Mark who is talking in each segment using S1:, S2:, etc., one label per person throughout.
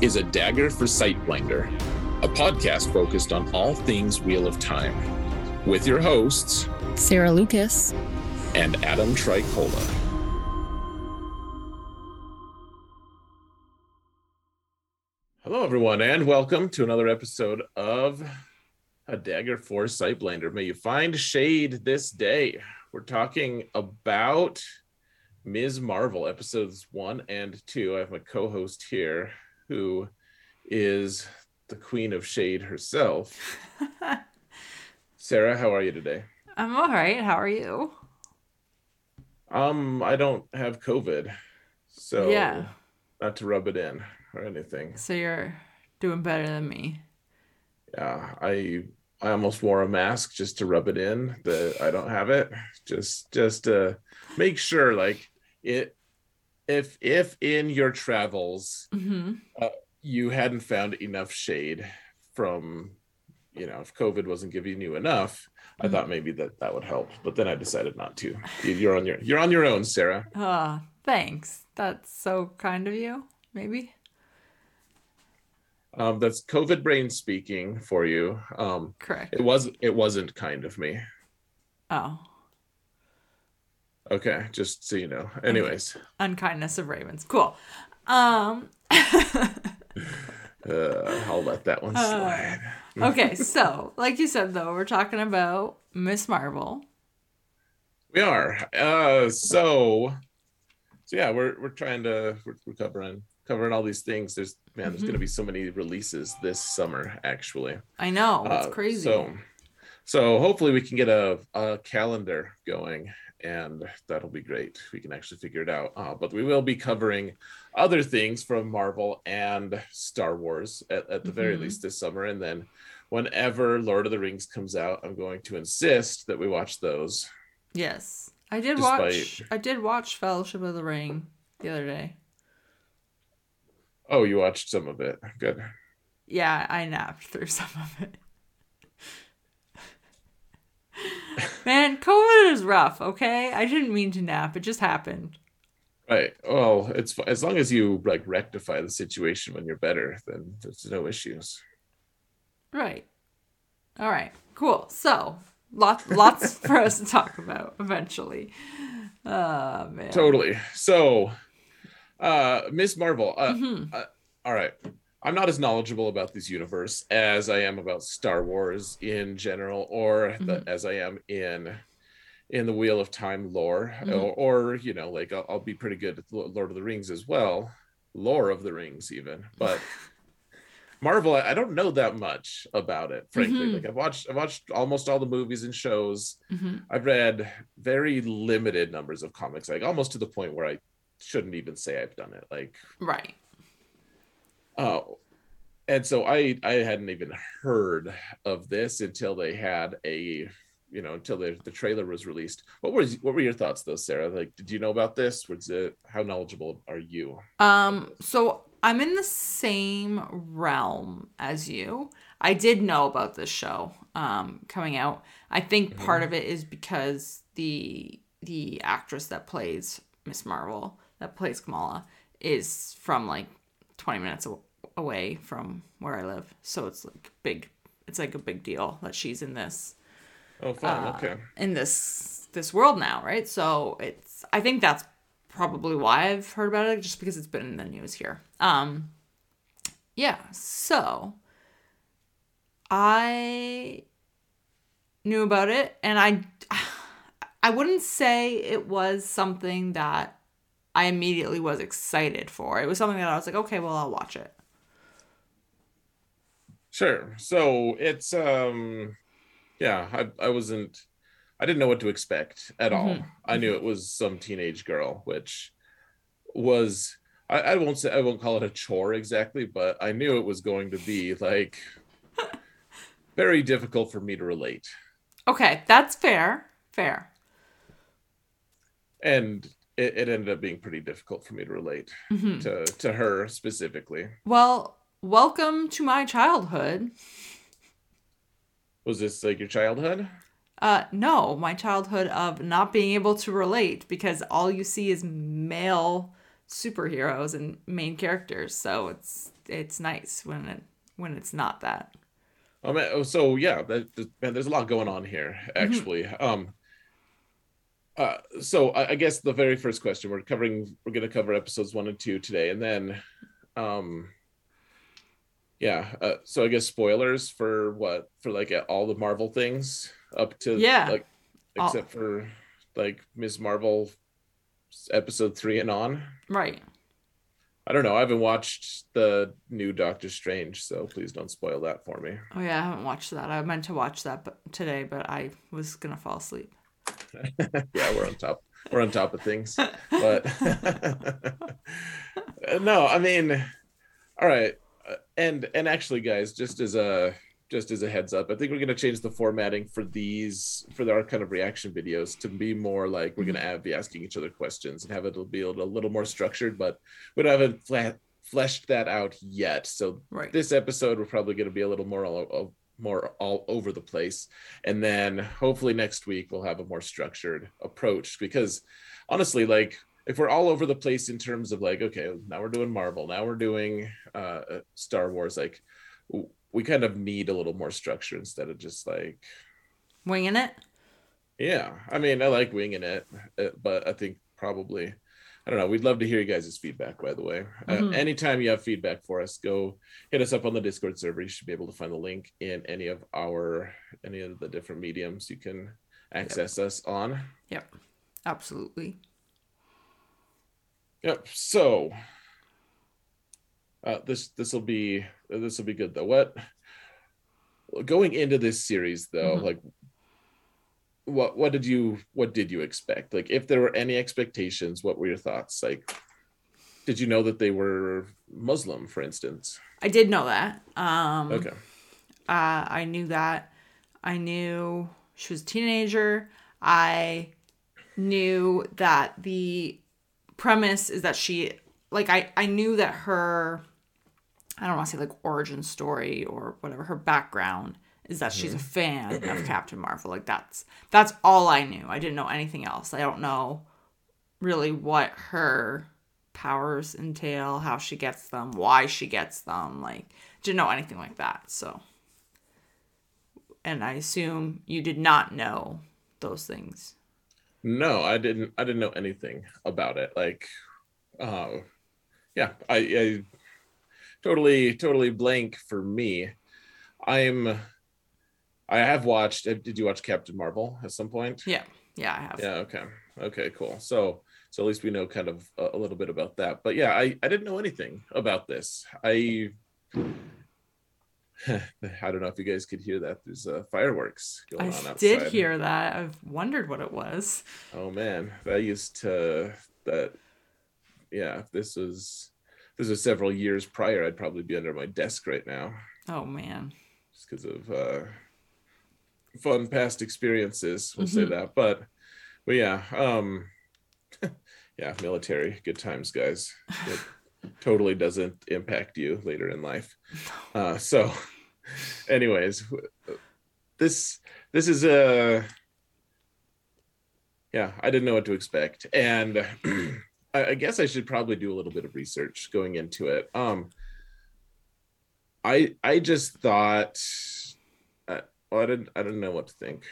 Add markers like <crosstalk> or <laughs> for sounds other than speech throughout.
S1: is a dagger for Sightblinder, a podcast focused on all things Wheel of Time, with your hosts
S2: Sarah Lucas.
S1: and Adam Tricola. Hello, everyone, and welcome to another episode of A Dagger for Sightblinder. May you find shade this day. We're talking about Ms. Marvel, episodes one and two. I have my co host here who is the queen of shade herself. <laughs> Sarah, how are you today?
S3: I'm all right. How are you?
S1: Um, I don't have COVID, so
S3: Yeah.
S1: not to rub it in or anything.
S3: So you're doing better than me.
S1: Yeah, I I almost wore a mask just to rub it in that I don't have it. Just just to make sure, like it. If if in your travels
S3: Mm-hmm.
S1: you hadn't found enough shade from, you know, if COVID wasn't giving you enough, I
S3: Mhm.
S1: thought maybe that that would help. But then I decided not to. You- You're on your you're on your own, Sarah.
S3: Ah, thanks. That's so kind of you. Maybe.
S1: Um, that's COVID brain speaking for you. Um,
S3: Correct.
S1: it was it wasn't kind of me.
S3: Oh,
S1: Okay, just so you know. Anyways,
S3: unkindness of ravens. Cool. Um. <laughs>
S1: uh, I'll let that one
S3: Uh,
S1: slide.
S3: okay, <laughs> so like you said though, we're talking about Miss Marvel.
S1: We are. Uh, so, so yeah, we're we're trying to we're, we're covering covering all these things. There's man, there's
S3: Mhm.
S1: gonna be so many releases this summer. Actually,
S3: I know it's
S1: Uh,
S3: crazy.
S1: So, so hopefully we can get a, a calendar going, and that'll be great. We can actually figure it out. Uh, but we will be covering other things from Marvel and Star Wars at, at the very
S3: Mhm.
S1: least this summer, and then whenever Lord of the Rings comes out, I'm going to insist that we watch those.
S3: yes, I did
S1: Despite-
S3: watch. I did watch Fellowship of the Ring the other day.
S1: Oh, you watched some of it. Good.
S3: Yeah, I napped through <laughs> some of it. <laughs> Man, COVID is rough. Okay, I didn't mean to nap. It just happened.
S1: Right. Well, it's as long as you like rectify the situation when you're better, then there's no issues.
S3: Right. All right. Cool. So, lots lots <laughs> for us to talk about eventually. Oh man.
S1: Totally. So, uh, Miss Marvel. Uh,
S3: Mhm.
S1: all right. I'm not as knowledgeable about this universe as I am about Star Wars in general, or the,
S3: Mhm.
S1: as I am in in the Wheel of Time lore,
S3: Mhm.
S1: or, or you know, like I'll, I'll be pretty good at Lord of the Rings as well, lore of the Rings even, but. <laughs> Marvel, I don't know that much about it, frankly.
S3: Mhm.
S1: Like I've watched, I've watched almost all the movies and shows.
S3: Mhm.
S1: I've read very limited numbers of comics, like almost to the point where I shouldn't even say I've done it. Like,
S3: Right.
S1: Oh, and so I I hadn't even heard of this until they had a, you know, until the the trailer was released. What was what were your thoughts though, Sarah? Like, did you know about this? Was it how knowledgeable are you?
S3: Um, so I'm in the same realm as you. I did know about this show um coming out. I think part of it is because the the actress that plays Miss Marvel, that plays Kamala, is from like 20 minutes away from where I live. So it's like big it's like a big deal that she's in this
S1: Oh, fun.
S3: uh,
S1: okay.
S3: in this this world now, right? So it's I think that's probably why I've heard about it, just because it's been in the news here. Um, yeah. So I knew about it, and I I wouldn't say it was something that I immediately was excited for. It was something that I was like, okay, well, I'll watch it.
S1: Sure. So it's um yeah, I I wasn't I didn't know what to expect at all.
S3: Mhm.
S1: I knew it was some teenage girl, which was I, I won't say I won't call it a chore exactly, but I knew it was going to be like <laughs> very difficult for me to relate.
S3: Okay, that's fair. Fair.
S1: And it, it ended up being pretty difficult for me to relate
S3: Mhm.
S1: to to her specifically.
S3: Well, welcome to my childhood.
S1: Was this like your childhood?
S3: Uh, no, my childhood of not being able to relate because all you see is male superheroes and main characters. So it's it's nice when it when it's not that.
S1: Mean, oh, so yeah, that, that- man, there's a lot going on here actually. Um, uh, so I, I guess the very first question we're covering, we're going to cover episodes one and two today, and then, um, yeah. Uh, so I guess spoilers for what for like all the Marvel things up to
S3: Yeah.
S1: like
S3: All-
S1: except for like Ms. Marvel episode three and on.
S3: Right.
S1: I don't know. I haven't watched the new Doctor Strange, so please don't spoil that for me.
S3: Oh yeah, I haven't watched that. I meant to watch that but today, but I was gonna fall asleep. <laughs>
S1: yeah, we're on top. We're on top of things. But <laughs> <laughs> no, I mean, all right. And and actually, guys, just as a just as a heads up, I think we're gonna change the formatting for these for our kind of reaction videos to be more like we're gonna have, be asking each other questions and have it be a little, a little more structured, but we haven't flat, fleshed that out yet. So
S3: Right.
S1: this episode we're probably going to be a little more all- more all over the place and then hopefully next week we'll have a more structured approach because honestly like if we're all over the place in terms of like okay now we're doing marvel now we're doing uh star wars like we kind of need a little more structure instead of just like
S3: Winging it?
S1: yeah i mean i like winging it uh, but i think probably i don't know we'd love to hear you guys' feedback by the way uh,
S3: Mhm.
S1: anytime you have feedback for us go hit us up on the discord server you should be able to find the link in any of our any of the different mediums you can access us on Yep.
S3: Absolutely.
S1: Yep so uh this this will be this will be good though what going into this series though
S3: Mhm.
S1: like what what did you what did you expect like if there were any expectations what were your thoughts like did you know that they were muslim for instance
S3: I did know that. Um
S1: okay
S3: Uh, I knew that. I knew she was a teenager. I knew that the premise is that she, like, I, I knew that her, I don't want to say like origin story or whatever, her background is that she's a fan of mm-hmm. <clears throat> Captain Marvel. Like, that's, that's all I knew. I didn't know anything else. I don't know really what her powers entail, how she gets them, why she gets them. Like, didn't know anything like that. So and I assume you did not know those things.
S1: No i didn't i didn't know anything about it. Like uh yeah i i totally totally blank for me. I'm i have watched uh, did you watch captain marvel at some point?
S3: Yeah, yeah, I have.
S1: yeah okay. Okay cool. So so at least we know kind of a, a little bit about that. But yeah i i didn't know anything about this. I <laughs> i don't know if you guys could hear that. There's uh, fireworks going
S3: I
S1: on outside I
S3: did hear that. I've wondered what it was.
S1: oh man. That used to that yeah this was this was several years prior. I'd probably be under my desk right now.
S3: Oh man.
S1: just because of uh fun past experiences we'll say
S3: Mhm.
S1: that. But but yeah um <laughs> yeah military good times guys. It <laughs> totally doesn't impact you later in life. Uh so <laughs> anyways this this is a yeah i didn't know what to expect. And <clears throat> I, I guess i should probably do a little bit of research going into it. Um i i just thought uh, well, i didn't i didn't know what to think.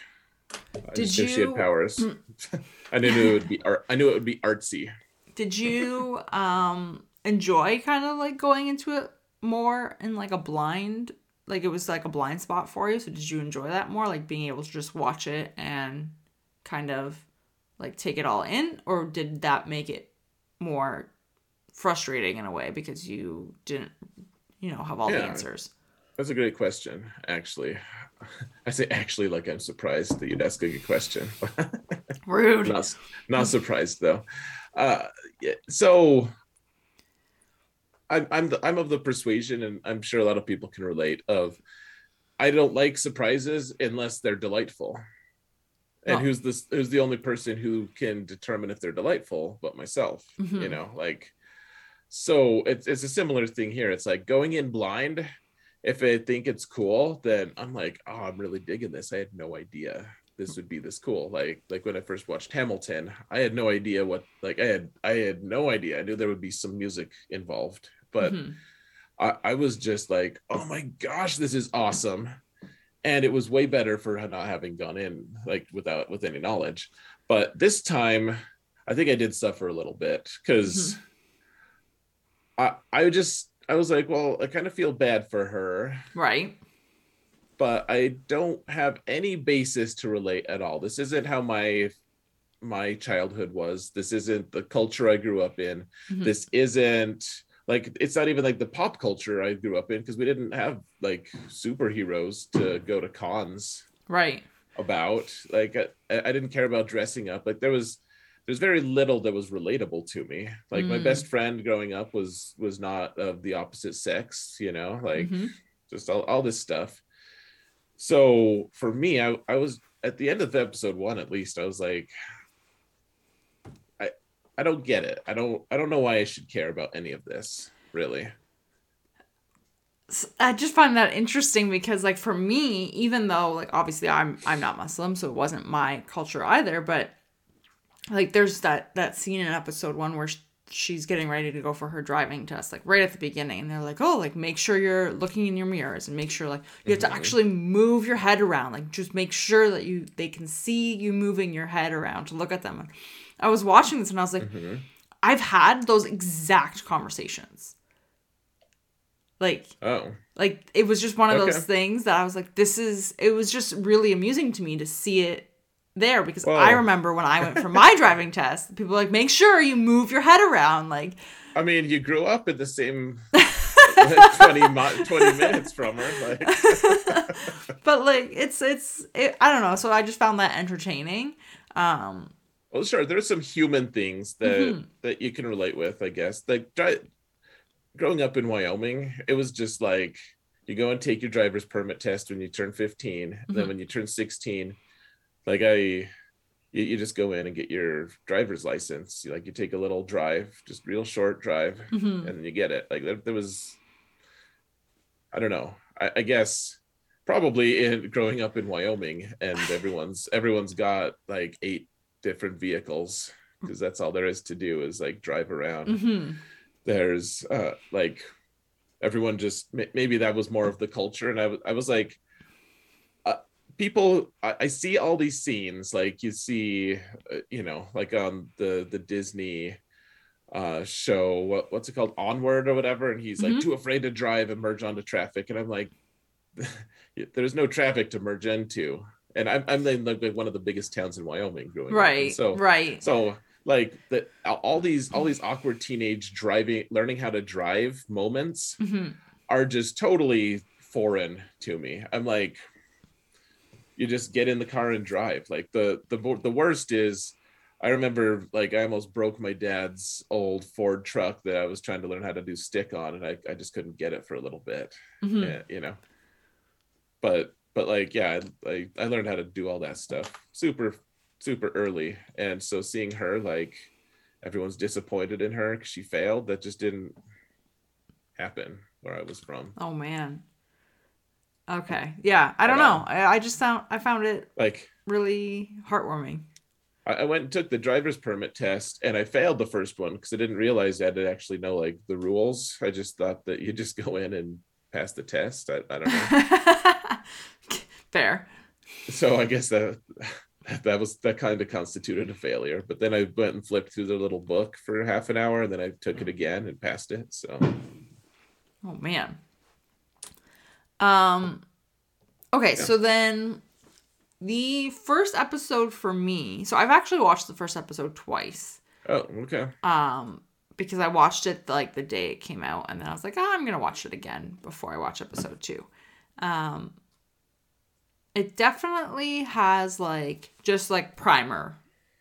S1: I
S3: Did
S1: knew she
S3: you-
S1: had powers <laughs> i knew it would be art i knew it would be artsy.
S3: Did you um enjoy kind of like going into it more in like a blind like it was like a blind spot for you? So did you enjoy that more like being able to just watch it and kind of like take it all in or did that make it more frustrating in a way because you didn't you know have all the answers?
S1: That's a great question, actually. <laughs> I say actually like I'm surprised that you'd ask a good question. <laughs>
S3: Rude.
S1: not not surprised though. Uh, yeah, so I'm I'm the, I'm of the persuasion, and I'm sure a lot of people can relate. Of I don't like surprises unless they're delightful. And
S3: Oh.
S1: who's this? Who's the only person who can determine if they're delightful but myself? You
S3: Mhm.
S1: know, like so it's it's a similar thing here. It's like going in blind. If I think it's cool, then I'm like, oh, I'm really digging this. I had no idea this would be this cool. Like like when I first watched Hamilton, I had no idea what like I had I had no idea. I knew there would be some music involved, but
S3: Mhm.
S1: I, I was just like, oh my gosh, this is awesome. And it was way better for not having gone in like without with any knowledge. But this time, I think I did suffer a little bit because I I just I was like, well, I kind of feel bad for her,
S3: right.
S1: But I don't have any basis to relate at all. This isn't how my my childhood was. This isn't the culture I grew up in.
S3: Mhm.
S1: This isn't like it's not even like the pop culture I grew up in because we didn't have like superheroes to go to cons
S3: Right.
S1: about. Like I, I didn't care about dressing up. Like there was there's very little that was relatable to me. Like my
S3: Mm.
S1: best friend growing up was was not of the opposite sex, you know, like
S3: Mhm.
S1: just all, all this stuff. So for me, I, I was at the end of episode one, at least, I was like, I I don't get it. I don't I don't know why I should care about any of this, really.
S3: I just find that interesting because like for me, even though like obviously I'm I'm not Muslim, so it wasn't my culture either, but like there's that that scene in episode 1 where she's getting ready to go for her driving test like right at the beginning and they're like, "Oh, like make sure you're looking in your mirrors and make sure like you have to actually move your head around, like just make sure that you they can see you moving your head around to look at them." And I was watching this and I was like,
S1: Mhm.
S3: I've had those exact conversations. Like
S1: Oh,
S3: like it was just one of those things that I was like, this is it was just really amusing to me to see it there because
S1: Well-
S3: I remember when I went for my <laughs> driving test, people were like, make sure you move your head around. Like
S1: I mean, you grew up in the same <laughs> 20, mi- 20 minutes from her. Like, <laughs>
S3: but like it's it's it, I don't know. So I just found that entertaining. Um
S1: well, sure, there's some human things that
S3: Mhm.
S1: that you can relate with, I guess. Like, dri- growing up in Wyoming, it was just like you go and take your driver's permit test when you turn 15. Then
S3: Mhm.
S1: when you turn 16, like I, you, you just go in and get your driver's license. You, like you take a little drive, just real short drive,
S3: mhm.
S1: and you get it. Like there, there was, I don't know. I, I guess probably in growing up in Wyoming, and <sighs> everyone's everyone's got like eight different vehicles because that's all there is to do is like drive around.
S3: Mhm.
S1: There's uh like everyone just maybe that was more of the culture, and I was I was like. People, I, I see all these scenes, like you see, uh, you know, like on the the Disney uh show what, what's it called onward or whatever and he's
S3: Mhm.
S1: like too afraid to drive and merge onto traffic and i'm like <laughs> there's no traffic to merge into and i'm, I'm in like one of the biggest towns in wyoming growing
S3: Right.
S1: so
S3: right.
S1: so like the all these all these awkward teenage driving learning how to drive moments
S3: Mhm.
S1: are just totally foreign to me. I'm like, you just get in the car and drive. Like the the the worst is, I remember like I almost broke my dad's old Ford truck that I was trying to learn how to do stick on, and I I just couldn't get it for a little bit,
S3: Mhm.
S1: yeah, you know. But but like yeah, I, I I learned how to do all that stuff super super early, and so seeing her like everyone's disappointed in her because she failed, that just didn't happen where I was from.
S3: Oh man. Okay. Yeah. I don't
S1: But, um,
S3: know. I, I just found I found it
S1: Like
S3: really heartwarming.
S1: I, I went and took the driver's permit test and I failed the first one because I didn't realize I didn't actually know like the rules. I just thought that you just <laughs> go in and pass the test. I, I don't know. <laughs>
S3: Fair.
S1: so I guess that that was that kind of constituted a failure. But then I went and flipped through the little book for half an hour and then I took it again and passed it. So
S3: Oh man. Um okay,
S1: Yeah.
S3: so then the first episode for me. So I've actually watched the first episode twice.
S1: oh okay.
S3: Um because I watched it like the day it came out and then I was like, "Oh, I'm going to watch it again before I watch episode 2." Um it definitely has like just like primer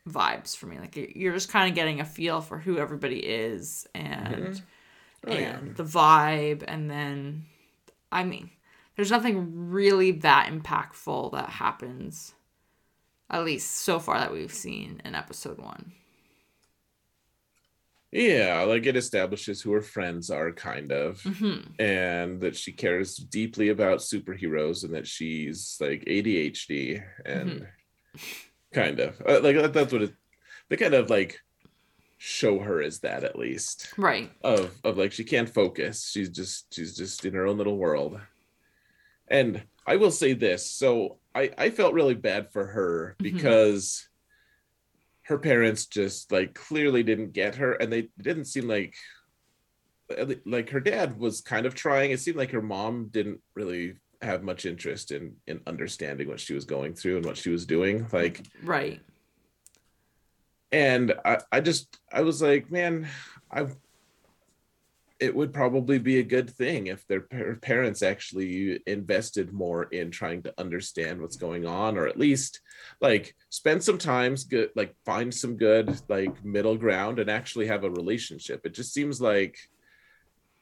S3: vibes for me. Like you're just kind of getting a feel for who everybody is and
S1: Mhm. Oh, yeah.
S3: and the vibe and then I mean, there's nothing really that impactful that happens at least so far that we've seen in episode 1.
S1: Yeah, like it establishes who her friends are, kind of,
S3: Mhm.
S1: and that she cares deeply about superheroes and that she's like ADHD and kind of uh, like that's what it, they kind of like show her as that at least
S3: Right.
S1: of of like she can't focus. She's just she's just in her own little world. And I will say this, so I I felt really bad for her
S3: Mhm.
S1: because her parents just like clearly didn't get her and they didn't seem like like her dad was kind of trying it seemed like her mom didn't really have much interest in in understanding what she was going through and what she was doing like
S3: Right.
S1: and I, I just I was like, man, I it would probably be a good thing if their parents actually invested more in trying to understand what's going on or at least like spend some times good like find some good like middle ground and actually have a relationship. It just seems like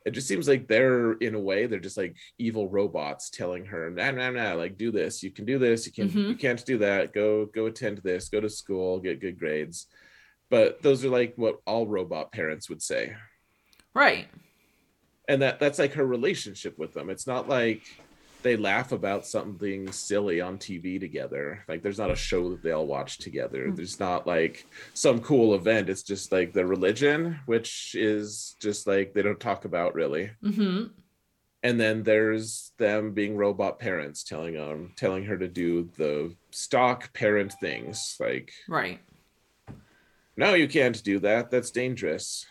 S1: it just seems like they're in a way they're just like evil robots telling her nah nah nah like do this. You can do this. You can
S3: Mhm.
S1: you can't do that. Go go attend this. Go to school. Get good grades. But those are like what all robot parents would say
S3: Right.
S1: and that that's like her relationship with them it's not like they laugh about something silly on tv together like there's not a show that they all watch together
S3: Mm.
S1: there's not like some cool event it's just like the religion which is just like they don't talk about really
S3: Mhm.
S1: and then there's them being robot parents telling um telling her to do the stock parent things like
S3: Right.
S1: no you can't do that that's dangerous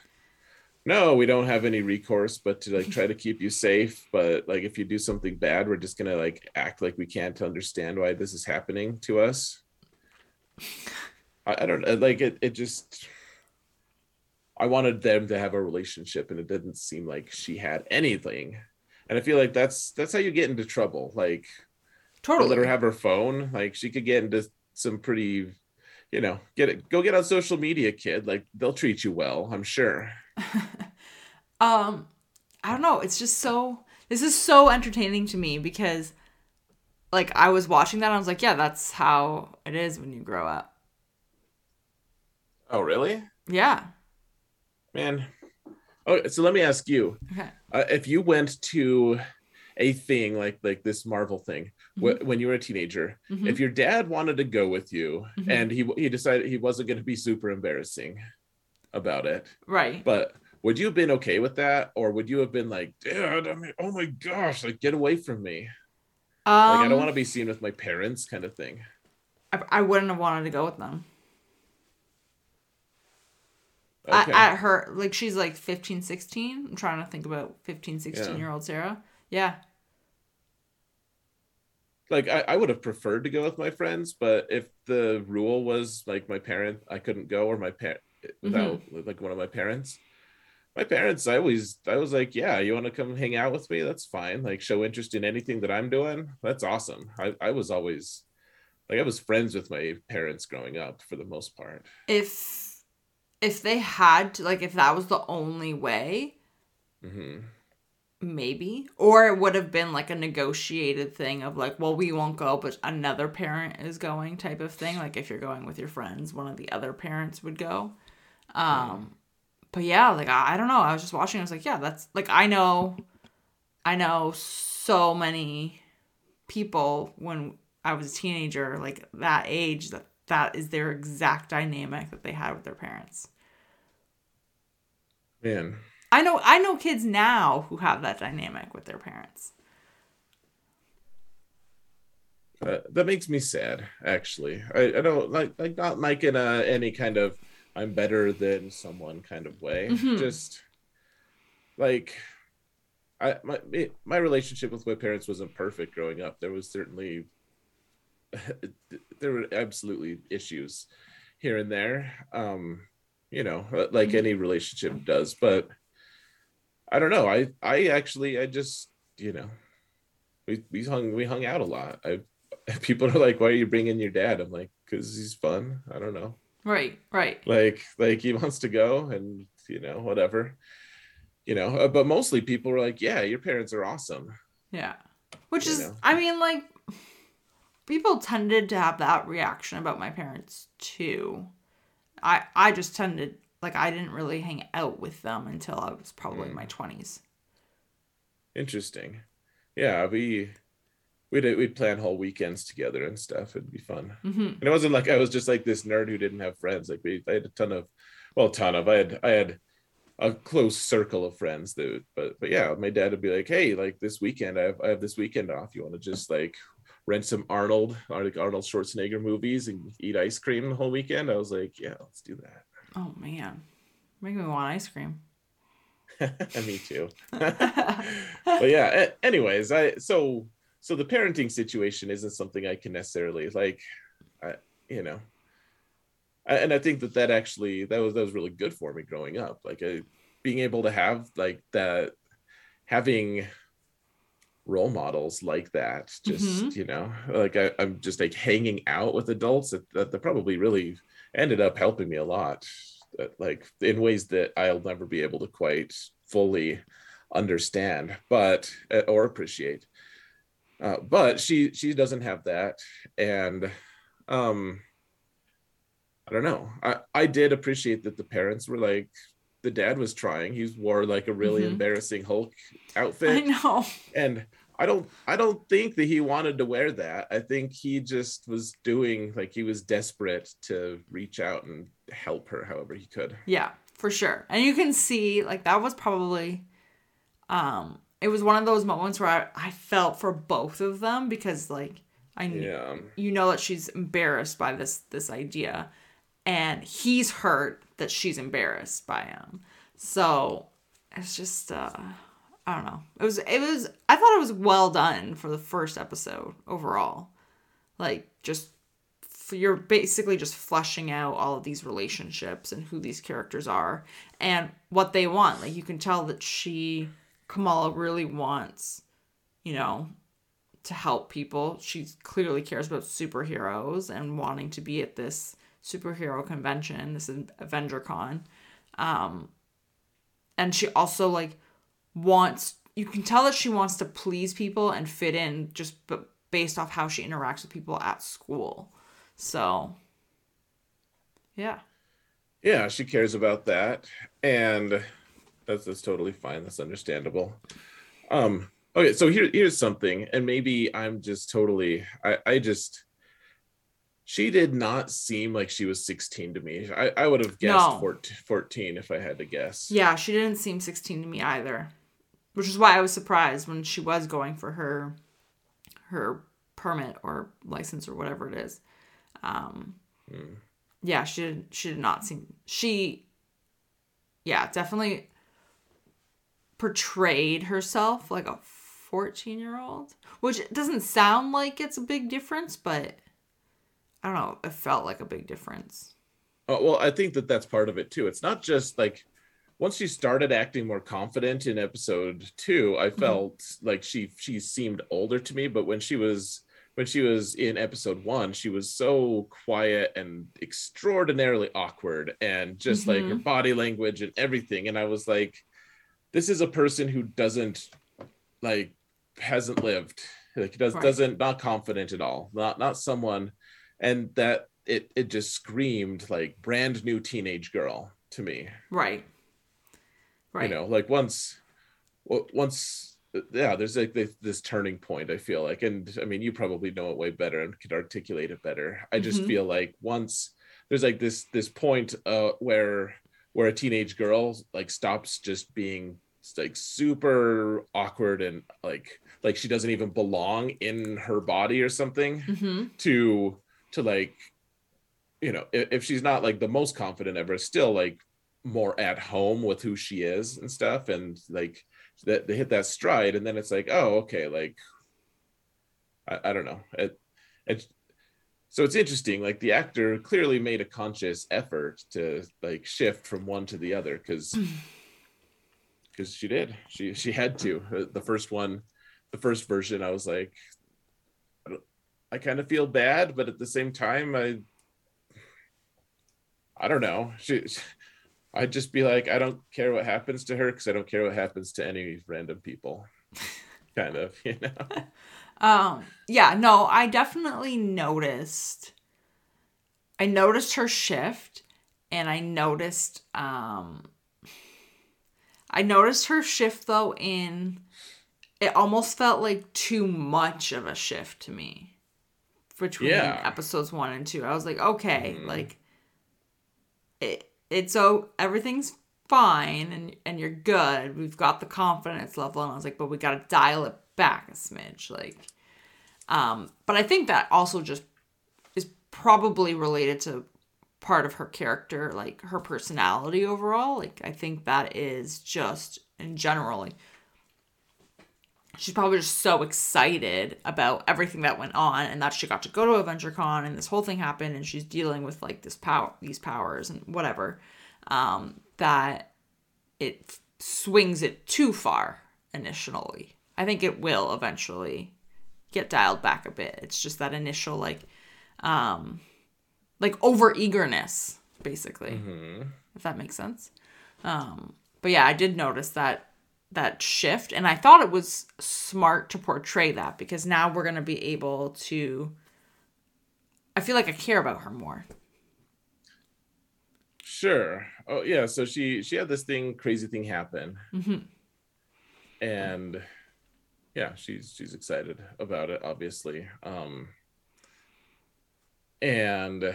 S1: no we don't have any recourse but to like try to keep you safe but like if you do something bad we're just gonna like act like we can't understand why this is happening to us i, I don't know like it, it just i wanted them to have a relationship and it didn't seem like she had anything and i feel like that's that's how you get into trouble like
S3: Totally.
S1: let her have her phone. Like she could get into some pretty, you know, get it. Go get on social media, kid. Like they'll treat you well. I'm sure. <laughs>
S3: um i don't know it's just so this is so entertaining to me because like i was watching that and i was like yeah that's how it is when you grow up
S1: Oh, really,
S3: yeah
S1: man? Oh, so let me ask you:
S3: okay
S1: uh, if you went to a thing like like this Marvel thing wh- when you were a teenager,
S3: Mhm.
S1: if your dad wanted to go with you
S3: Mhm.
S1: and he he decided he wasn't going to be super embarrassing about it,
S3: right
S1: but would you have been okay with that, or would you have been like, Dad, I mean, oh my gosh, like get away from me?
S3: um
S1: Like I don't want to be seen with my parents, kind of thing.
S3: I, I wouldn't have wanted to go with them
S1: Okay.
S3: at, at her like she's like 15 16 i'm trying to think about 15 16
S1: Yeah.
S3: year old sarah yeah
S1: like I, I would have preferred to go with my friends, but if the rule was like my parent, I couldn't go or my parent without like one of my parents. My parents, I always I was like, yeah, you want to come hang out with me? That's fine. Like show interest in anything that I'm doing. That's awesome. I, I was always like I was friends with my parents growing up for the most part.
S3: if if they had to like if that was the only way
S1: hmm
S3: maybe. Or it would have been like a negotiated thing of like well we won't go but another parent is going type of thing. Like if you're going with your friends one of the other parents would go. Um but yeah like I, I don't know. I was just watching. I was like yeah that's like i know i know so many people when i was a teenager like that age that that is their exact dynamic that they had with their parents.
S1: Man,
S3: I know I know kids now who have that dynamic with their parents.
S1: uh, that makes me sad. Actually, I, I don't like like not like in a any kind of I'm better than someone kind of way.
S3: Mhm.
S1: Just like I my it- my relationship with my parents wasn't perfect growing up. There was certainly <laughs> there were absolutely issues here and there. Um, you know, uh, like
S3: Mhm.
S1: any relationship does, but I don't know. I I actually I just you know we we hung we hung out a lot. I <laughs> people are like, why are you bringing your dad? I'm like, because he's fun. I don't know
S3: Right, right.
S1: like like he wants to go and you know whatever you know uh, but mostly people were like yeah your parents are awesome
S3: Yeah. Which
S1: You
S3: is,
S1: know?
S3: I mean, like, people tended to have that reaction about my parents too. I I just tended, like, I didn't really hang out with them until I was probably in my 20s.
S1: interesting. Yeah we we'd, we'd plan whole weekends together and stuff. It'd be fun.
S3: Hmm
S1: and it wasn't like i was just like this nerd who didn't have friends. Like we i had a ton of well a ton of i had i had a close circle of friends that but but yeah my dad would be like hey like this weekend i have i have this weekend off. You want to just like rent some arnold like arnold schwarzenegger movies and eat ice cream the whole weekend? I was like yeah let's do that
S3: Oh, man. Make me want ice cream. <laughs>
S1: me too <laughs> but yeah anyways i so so the parenting situation isn't something i can necessarily like i you know I- and i think that that actually that was that was really good for me growing up like I, being able to have like that having role models like that just
S3: Mhm.
S1: you know like I, i'm just like hanging out with adults that, that they're probably really ended up helping me a lot like in ways that i'll never be able to quite fully understand but uh, or appreciate uh, but she she doesn't have that and um i don't know i i did appreciate that the parents were like the dad was trying he wore like a really
S3: Mhm.
S1: embarrassing hulk outfit.
S3: I know.
S1: and i don't i don't think that he wanted to wear that i think he just was doing like he was desperate to reach out and help her however he could
S3: Yeah, for sure. And you can see like that was probably um it was one of those moments where I, I felt for both of them because like I knew
S1: yeah
S3: you know that she's embarrassed by this this idea and he's hurt that she's embarrassed by him. So it's just uh I don't know. It was it was I thought it was well done for the first episode overall. Like just you're basically just fleshing out all of these relationships and who these characters are and what they want. Like you can tell that she Kamala really wants, you know, to help people. She clearly cares about superheroes and wanting to be at this superhero convention, this is Avenger Con. Um, and she also like wants you can tell that she wants to please people and fit in just b- based off how she interacts with people at school. So, yeah.
S1: yeah she cares about that and that's that's totally fine that's understandable um okay so here here's something and maybe i'm just totally i i just she did not seem like she was 16 to me i i would have guessed
S3: No.
S1: 14, 14 if i had to guess
S3: Yeah, she didn't seem 16 to me either. Which is why I was surprised when she was going for her her permit or license or whatever it is. Um
S1: Hmm.
S3: yeah, she did she did not seem she yeah, definitely portrayed herself like a 14-year-old, which doesn't sound like it's a big difference, but I don't know, it felt like a big difference.
S1: Oh, well, I think that that's part of it too. It's not just like once she started acting more confident in episode two, I mm-hmm. felt like she she seemed older to me. But when she was when she was in episode one, she was so quiet and extraordinarily awkward, and just like her mm-hmm. body language and everything. And I was like, this is a person who doesn't like hasn't lived like does
S3: Right.
S1: doesn't not confident at all not not someone and that it it just screamed like brand new teenage girl to me
S3: Right. Right.
S1: you know like once once yeah there's like this, this turning point i feel like and i mean you probably know it way better and could articulate it better i just
S3: Mhm.
S1: feel like once there's like this this point uh where where a teenage girl like stops just being like super awkward and like like she doesn't even belong in her body or something
S3: mm-hmm.
S1: to to like you know if, if she's not like the most confident ever still like more at home with who she is and stuff and like that they hit that stride and then it's like oh okay like i, I don't know. It, it so it's interesting like the actor clearly made a conscious effort to like shift from one to the other because because <sighs> <sniffs> she did. She she had to. Uh, the first one the first version i was like I, I kind of feel bad but at the same time i i don't know. She I'd just be like, I don't care what happens to her because I don't care what happens to any random people. <laughs> kind of, you know. <laughs>
S3: Um, yeah, no, I definitely noticed. I noticed her shift, and I noticed. Um, I noticed her shift though in. It almost felt like too much of a shift to me. Between
S1: Yeah.
S3: episodes one and two, I was like, okay,
S1: Mhm.
S3: like. It it's so everything's fine and and you're good. We've got the confidence level, and I was like, but we got to dial it back a smidge, like. Um, but I think that also just is probably related to part of her character, like her personality overall. Like I think that is just in general, like she's probably just so excited about everything that went on and that she got to go to AvengerCon and this whole thing happened and she's dealing with like this power these powers and whatever. Um, that it swings it too far initially. I think it will eventually get dialed back a bit. It's just that initial like um like over eagerness basically.
S1: Mhm.
S3: If that makes sense. Um but yeah, I did notice that that shift and I thought it was smart to portray that because now we're going to be able to I feel like I care about her more.
S1: Sure. Oh yeah. So she she had this thing, crazy thing happen,
S3: Mhm.
S1: and yeah, she's she's excited about it, obviously. Um, and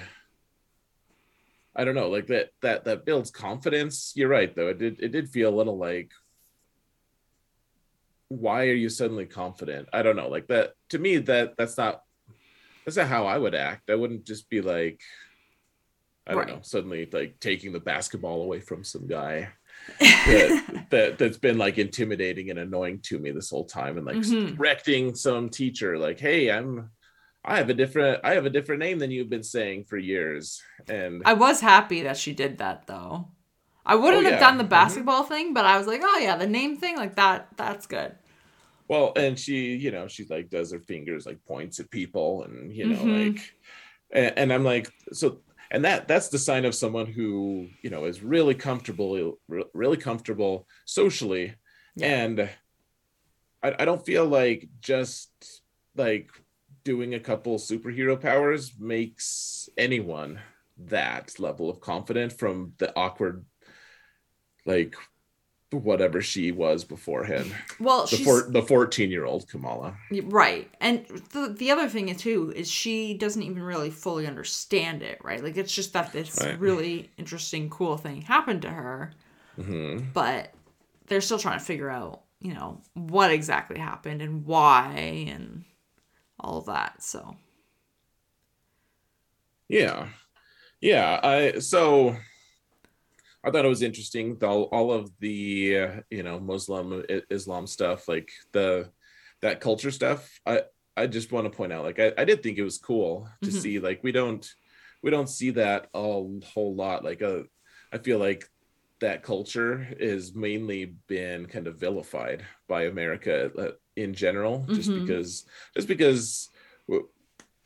S1: I don't know, like that that that builds confidence. You're right, though. It did it did feel a little like, why are you suddenly confident? I don't know. Like that to me, that that's not that's not how I would act. I wouldn't just be like. I don't
S3: Right.
S1: know, suddenly like taking the basketball away from some guy that, <laughs> that that's been like intimidating and annoying to me this whole time and like
S3: Mhm.
S1: correcting some teacher like hey i'm i have a different i have a different name than you've been saying for years and
S3: I was happy that she did that though. I wouldn't
S1: Oh,
S3: have done the
S1: Mhm.
S3: basketball thing, but I was like, oh yeah, the name thing, like that, that's good.
S1: well and she you know she like does her fingers like points at people and you know
S3: Mhm.
S1: like and, and i'm like so and that that's the sign of someone who you know is really comfortable re- really comfortable socially
S3: Yeah.
S1: and I, I don't feel like just like doing a couple superhero powers makes anyone that level of confident from the awkward like whatever she was beforehand
S3: Well,
S1: the
S3: she's
S1: four, the 14 year old kamala
S3: right, and the the other thing too is she doesn't even really fully understand it, right? Like it's just that this
S1: Right.
S3: really interesting, cool thing happened to her,
S1: hmm
S3: but they're still trying to figure out, you know, what exactly happened and why and all that. So
S1: Yeah. Yeah. I so I thought it was interesting all, all of the uh, you know Muslim I- Islam stuff like the that culture stuff I I just want to point out like I, I did think it was cool to
S3: Mhm.
S1: see like we don't we don't see that a whole lot like uh, I feel like that culture is mainly been kind of vilified by America uh, in general just
S3: Mhm.
S1: because just because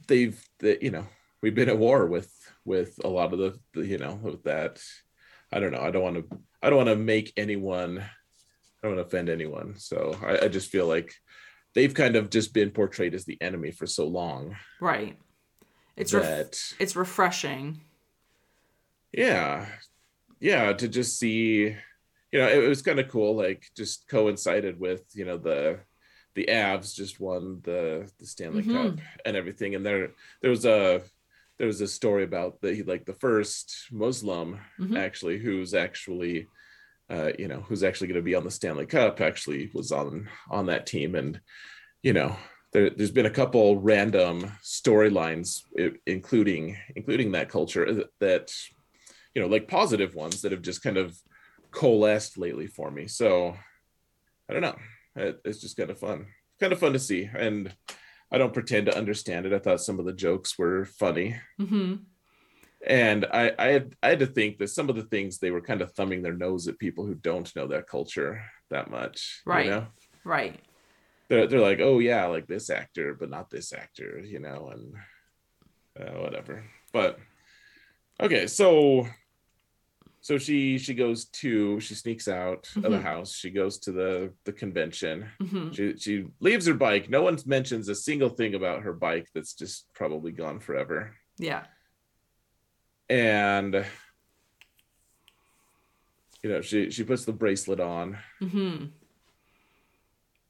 S1: they've the, you know we've been at war with with a lot of the, the you know with that i don't know. I don't want to i don't want to make anyone i don't want to offend anyone. So I, I just feel like they've kind of just been portrayed as the enemy for so long
S3: right, it's ref-
S1: that
S3: it's refreshing.
S1: yeah. Yeah to just see you know it, was kind of cool like just coincided with you know the the avs just won the the stanley
S3: Mhm.
S1: cup and everything. And there there was a there was a story about the like the first muslim
S3: Mhm.
S1: actually who's actually uh you know who's actually going to be on the stanley cup actually was on on that team. And you know there, there's been a couple random storylines including including that culture uh, that you know like positive ones that have just kind of coalesced lately for me. So i don't know. It, it's just kind of fun. Kind of fun to see. And i don't pretend to understand it i thought some of the jokes were funny
S3: hmm
S1: and I, I had I had to think that some of the things they were kind of thumbing their nose at people who don't know that culture that much.
S3: Right.
S1: You know?
S3: Right.
S1: They're they're like, oh yeah, like this actor, but not this actor, you know, and uh, whatever. But okay, so so she she goes to she sneaks out of the
S3: Mhm.
S1: house. She goes to the the convention.
S3: Hmm
S1: she she leaves her bike. No one mentions a single thing about her bike that's just probably gone forever.
S3: Yeah.
S1: and you know she she puts the bracelet on.
S3: Hmm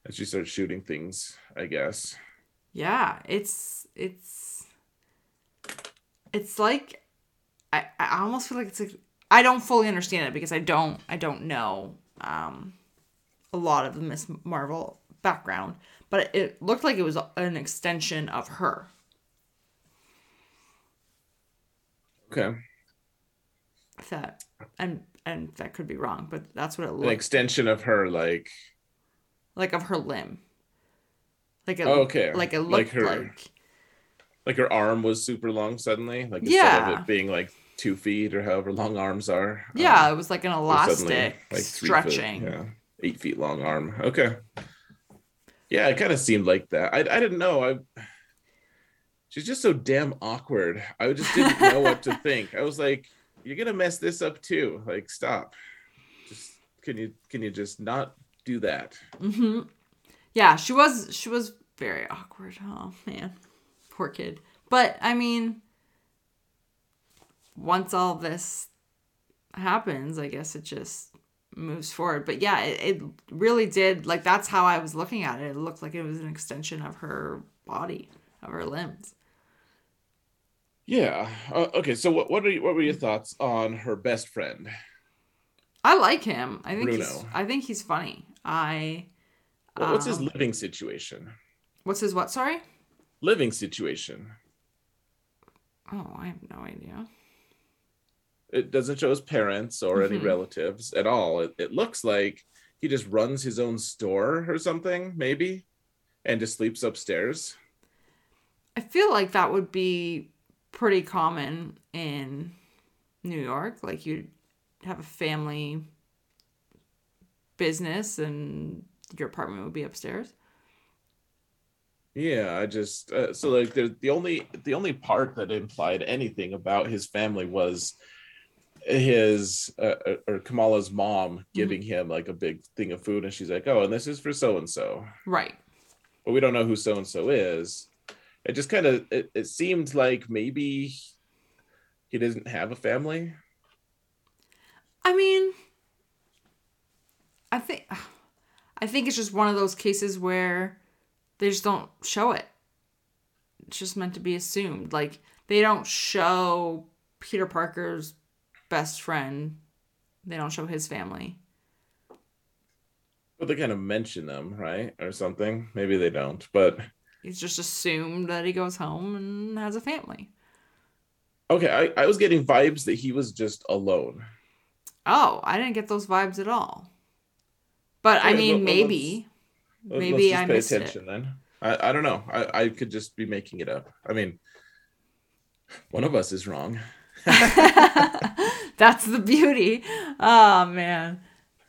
S1: and she starts shooting things i guess.
S3: Yeah. It's it's it's like I I almost feel like it's like I don't fully understand it because I don't I don't know um a lot of the Miss Marvel background, but it looked like it was an extension of her.
S1: okay
S3: If that and and that could be wrong, but that's what it looked. Like.
S1: An extension of her like
S3: like of her limb. Like it,
S1: Oh, okay.
S3: like it looked Like
S1: her-
S3: like
S1: like her arm was super long suddenly like instead
S3: Yeah.
S1: of it being like two feet or however long arms are.
S3: Yeah,
S1: um,
S3: it was like an
S1: suddenly,
S3: elastic
S1: like, foot,
S3: stretching.
S1: yeah eight feet long arm. Okay. Yeah it kind of seemed like that. I, I didn't know. I she's just so damn awkward. I just didn't know what to <laughs> think. I was like you're gonna mess this up too. Like stop. Just can you can you just not do that?
S3: Mm-hmm. Yeah, she was she was very awkward. Oh man, poor kid. But I mean, once all this happens, I guess it just moves forward. But yeah, it, it really did. Like that's how I was looking at it. It looked like it was an extension of her body, of her limbs.
S1: yeah uh, okay so what, what are you, what were your thoughts on her best friend
S3: I like him. I think he's. I think he's funny. I.
S1: What- what's his
S3: um,
S1: living situation
S3: What's his what? Sorry.
S1: living situation
S3: Oh, I have no idea.
S1: It doesn't show his parents or any
S3: Mhm.
S1: relatives at all. It, it looks like he just runs his own store or something, maybe, and just sleeps upstairs.
S3: I feel like that would be pretty common in New York. Like you'd have a family business and your apartment would be upstairs.
S1: Yeah, I just uh, so like the the only the only part that implied anything about his family was his uh, uh, or Kamala's mom giving him like a big thing of food, and she's like, "Oh, and this is for so and so,"
S3: Right.
S1: but we don't know who so and so is. It just kind of it, it seemed like maybe he doesn't have a family.
S3: I mean, I think I think it's just one of those cases where they just don't show it. It's just meant to be assumed. Like they don't show Peter Parker's best friend. They don't show his family.
S1: But they kind of mention them, right? Or something. Maybe they don't. But
S3: It's just assumed that he goes home and has a family.
S1: okay, I, I was getting vibes that he was just alone.
S3: Oh, I didn't get those vibes at all. But I mean,
S1: well,
S3: maybe,
S1: Let-
S3: maybe
S1: just
S3: I missed it.
S1: then. I, I don't know. I, I could just be making it up. I mean, one of us is wrong. <laughs> <laughs>
S3: That's the beauty. Oh man.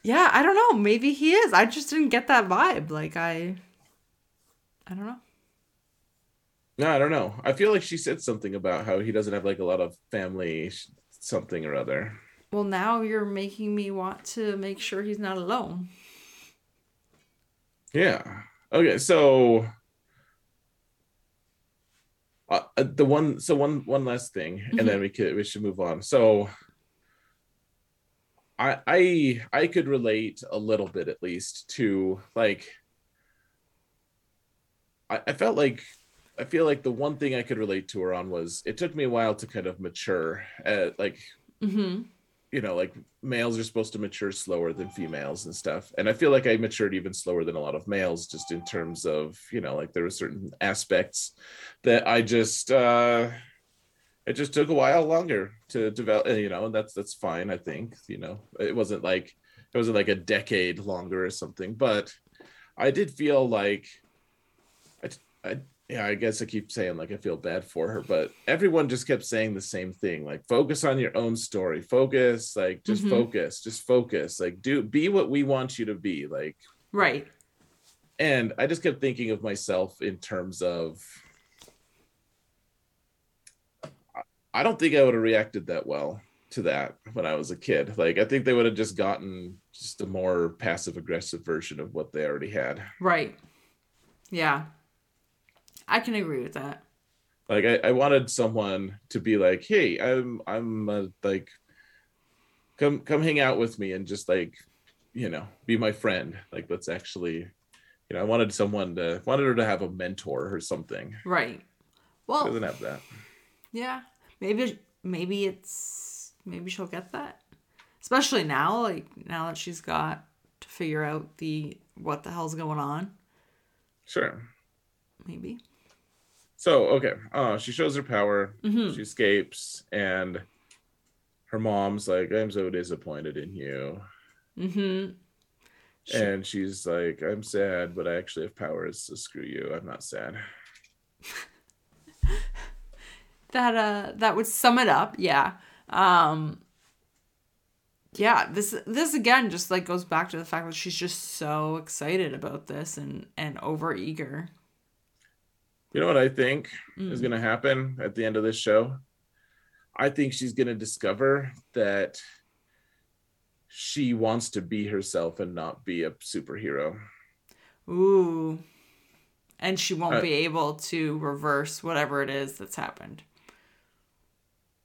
S3: Yeah, I don't know. Maybe he is. I just didn't get that vibe. Like I I don't know.
S1: No, I don't know. I feel like she said something about how he doesn't have like a lot of family something or other.
S3: Well, now you're making me want to make sure he's not alone.
S1: Yeah. Okay, so uh, uh, the one so one one last thing and then we could we should move on. So I I I could relate a little bit at least to like I, I felt like I feel like the one thing I could relate to her on was it took me a while to kind of mature at like
S3: Mm-hmm.
S1: you know, like males are supposed to mature slower than females and stuff. And I feel like I matured even slower than a lot of males, just in terms of, you know, like there were certain aspects that I just, uh, it just took a while longer to develop, you know, and that's, that's fine. I think, you know, it wasn't like, it wasn't like a decade longer or something, but I did feel like I, I, yeah, I guess I keep saying like I feel bad for her, but everyone just kept saying the same thing like focus on your own story, focus, like just
S3: Mhm.
S1: focus, just focus, like do be what we want you to be. Like,
S3: Right.
S1: and I just kept thinking of myself in terms of I- don't think I would have reacted that well to that when I was a kid. Like I think they would have just gotten just a more passive aggressive version of what they already had.
S3: Right. Yeah. I can agree with that.
S1: Like I, I wanted someone to be like, hey, I'm I'm uh, like come come hang out with me and just like you know be my friend like let's actually you know i wanted someone to wanted her to have a mentor or something
S3: Right.
S1: she
S3: Well,
S1: doesn't have that
S3: yeah. Maybe maybe it's maybe she'll get that. Especially now, like now that she's got to figure out the what the hell's going on.
S1: sure
S3: Maybe.
S1: so okay uh she shows her power
S3: Mhm.
S1: she escapes and her mom's like i'm so disappointed in you
S3: mm-hmm She-
S1: and she's like i'm sad but i actually have powers so screw you i'm not sad <laughs>
S3: that uh that would sum it up yeah. Um yeah this this again just like goes back to the fact that she's just so excited about this and and over eager
S1: you know what i think is
S3: Mm.
S1: going to happen at the end of this show? I think she's going to discover that she wants to be herself and not be a superhero.
S3: Ooh. And she won't
S1: Uh,
S3: be able to reverse whatever it is that's happened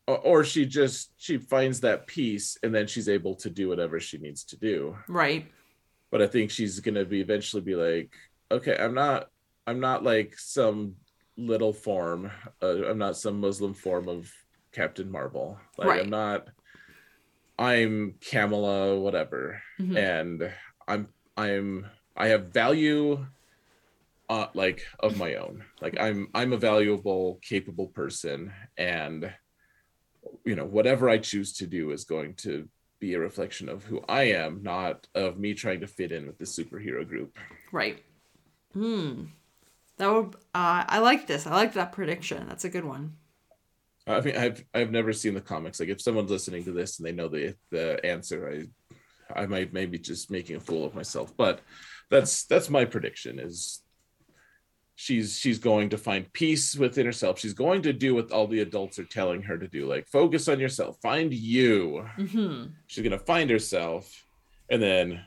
S1: or, she just she finds that peace and then she's able to do whatever she needs to do.
S3: Right.
S1: But i think she's going to be eventually be like okay i'm not i'm not like some little form uh, i'm not some muslim form of captain marvel. Like
S3: Right.
S1: i'm not i'm kamala whatever.
S3: Mhm.
S1: and i'm i'm i have value uh like of my own. Like i'm i'm a valuable capable person. And you know whatever i choose to do is going to be a reflection of who i am not of me trying to fit in with the superhero group.
S3: Right. Hmm. That would uh i like this. I like that prediction. That's a good one.
S1: I mean i've i've never seen the comics. Like if someone's listening to this and they know the the answer i i might maybe just making a fool of myself. But that's that's my prediction is she's she's going to find peace within herself she's going to do what all the adults are telling her to do like focus on yourself find you
S3: hmm
S1: she's going to find herself and then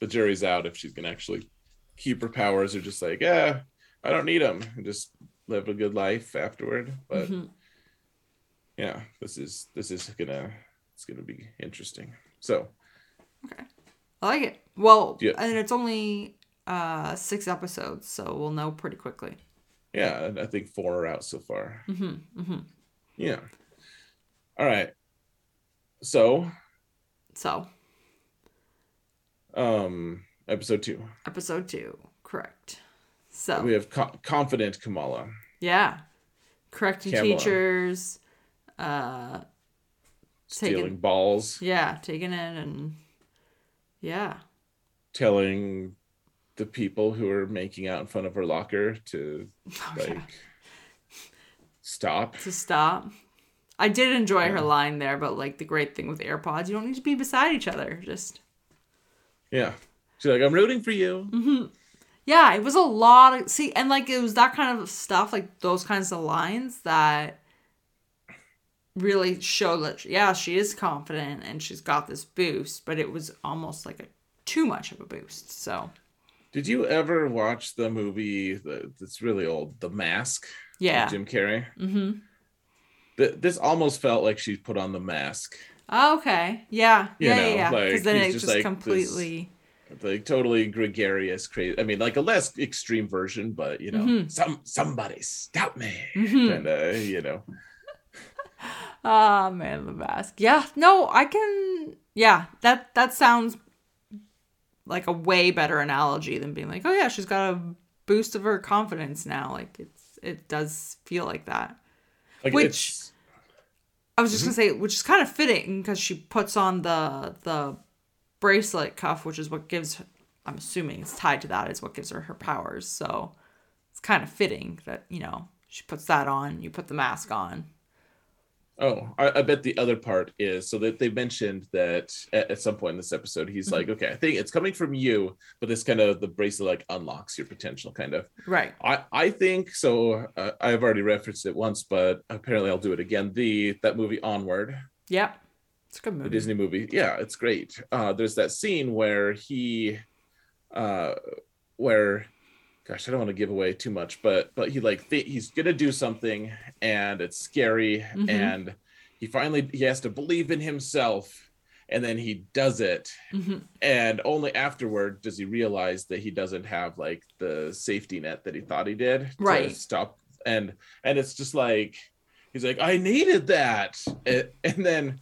S1: the jury's out if she's going to actually keep her powers or just like yeah i don't need them and just live a good life afterward but
S3: Mhm.
S1: yeah this is this is gonna it's gonna be interesting so Okay.
S3: I like it. Well,
S1: Yeah.
S3: and it's only uh six episodes, so we'll know pretty quickly.
S1: yeah i think four are out so far.
S3: Hmm hmm
S1: yeah. All right. So?
S3: So,
S1: um episode two.
S3: Episode two, correct. So,
S1: we have co- confident kamala.
S3: Yeah, correcting
S1: Kamala.
S3: teachers, uh, Taking-
S1: stealing balls.
S3: Yeah, taking it and yeah,
S1: telling the people who are making out in front of her locker to <laughs>
S3: Oh,
S1: like
S3: yeah.
S1: stop
S3: to stop. I did enjoy her line there, but like the great thing with AirPods, you don't need to be beside each other. Just
S1: yeah she's like i'm rooting for you
S3: Mm-hmm. yeah, it was a lot of see, and like it was that kind of stuff, like those kinds of lines that really show that yeah, she is confident and she's got this boost, but it was almost like a too much of a boost. So
S1: did you ever watch the movie that- that's really old the mask
S3: yeah,
S1: jim carrey
S3: mm-hmm.
S1: Th- this almost felt like she put on the mask
S3: okay, yeah,
S1: You
S3: yeah,
S1: know,
S3: yeah, yeah, because then it's just
S1: like
S3: completely
S1: like,
S3: totally
S1: gregarious,
S3: crazy.
S1: I mean, like this-
S3: completely Mhm.
S1: some somebody stop me
S3: Mhm.
S1: and uh you know <laughs>
S3: Ah, man, the mask. Yeah, no, I can. Yeah, that that sounds like a way better analogy than being like, oh yeah, she's got a boost of her confidence now. Like it's it does feel like that.
S1: like
S3: Which-
S1: it's
S3: I was just gonna mm-hmm. say, which is kind of fitting because she puts on the the bracelet cuff, which is what gives. I'm assuming it's tied to that. Is what gives her her powers. So it's kind of fitting that you know she puts that on. You put the mask on.
S1: Oh, I, I bet the other part is so that they mentioned that at, at some point in this episode, he's
S3: Mm-hmm.
S1: like, okay, I think it's coming from you, but this kind of the bracelet like unlocks your potential, kind of.
S3: Right.
S1: I I think so. Uh, I've already referenced it once, but apparently I'll do it again. The that movie Onward,
S3: Yep. It's a good movie. the.
S1: Disney movie. Yeah, it's great. Uh, there's that scene where he, uh, where, gosh, I don't want to give away too much, but but he like th- he's gonna do something and it's scary
S3: Mhm.
S1: and he finally he has to believe in himself and then he does it
S3: hmm
S1: and only afterward does he realize that he doesn't have like the safety net that he thought he did to
S3: Right.
S1: stop and and it's just like he's like i needed that and, and then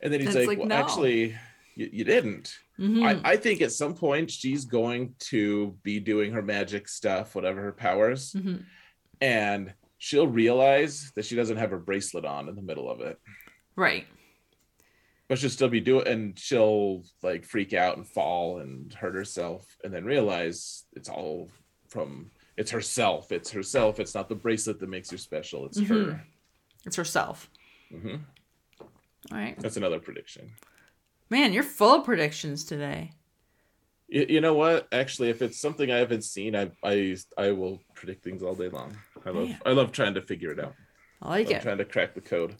S1: and then he's
S3: It's
S1: like,
S3: like,
S1: well
S3: no.
S1: actually you, you didn't.
S3: Hmm
S1: I, I think at some point she's going to be doing her magic stuff whatever her powers
S3: hmm
S1: and she'll realize that she doesn't have her bracelet on in the middle of it.
S3: Right.
S1: but she'll still be doing and she'll like freak out and fall and hurt herself and then realize it's all from it's herself it's herself it's not the bracelet that makes her special it's her.
S3: It's herself.
S1: hmm
S3: All right.
S1: that's another prediction
S3: Man, you're full of predictions today.
S1: you, you know what actually if it's something i haven't seen i i i will predict things all day long i love
S3: Man.
S1: i love trying to figure it out
S3: I like
S1: i'm
S3: it.
S1: trying to crack the code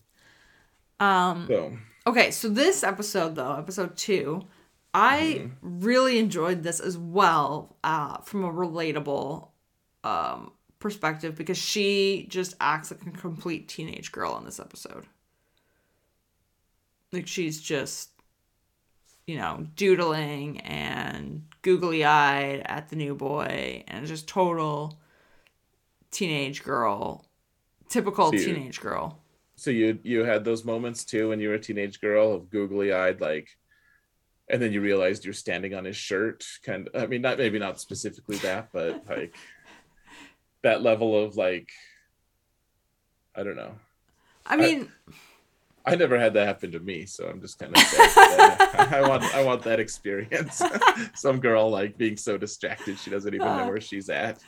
S3: Um
S1: so
S3: okay, so this episode though, episode 2, I really enjoyed this as well uh from a relatable um perspective because she just acts like a complete teenage girl in this episode. Like she's just you know, doodling and googly eyed at the new boy and just total teenage girl. Typical
S1: So you-
S3: teenage girl.
S1: so you you had those moments too when you were a teenage girl of googly eyed like and then you realized you're standing on his shirt kind of i mean not maybe not specifically that but <laughs> like that level of like i don't know
S3: I mean,
S1: i <laughs> never had that happen to me so i'm just kind of i want i want that experience <laughs> some girl like being so distracted she doesn't even know <laughs> where she's at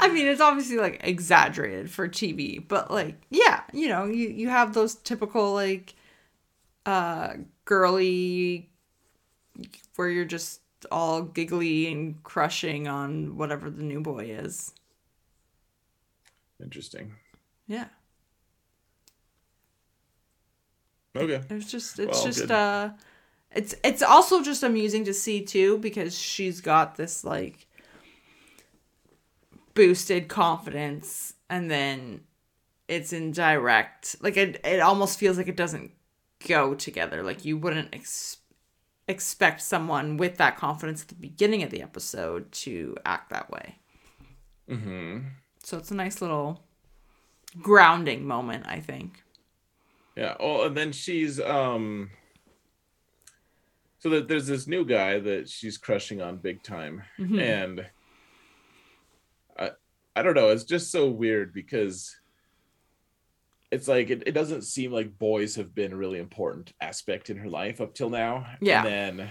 S3: I mean, it's obviously like exaggerated for TV, but like, yeah, you know, you you have those typical like uh girly where you're just all giggly and crushing on whatever the new boy is.
S1: interesting
S3: Yeah.
S1: Okay.
S3: It was just it's
S1: Well,
S3: just
S1: good.
S3: uh it's it's also just amusing to see too because she's got this like boosted confidence and then it's in direct like it it almost feels like it doesn't go together. Like you wouldn't ex- expect someone with that confidence at the beginning of the episode to act that way.
S1: Hmm
S3: so it's a nice little grounding moment i think
S1: Yeah. Oh, and then she's um. So that there's this new guy that she's crushing on big time,
S3: Mhm.
S1: and I I don't know. It's just so weird because it's like it, it doesn't seem like boys have been a really important aspect in her life up till now.
S3: Yeah.
S1: And then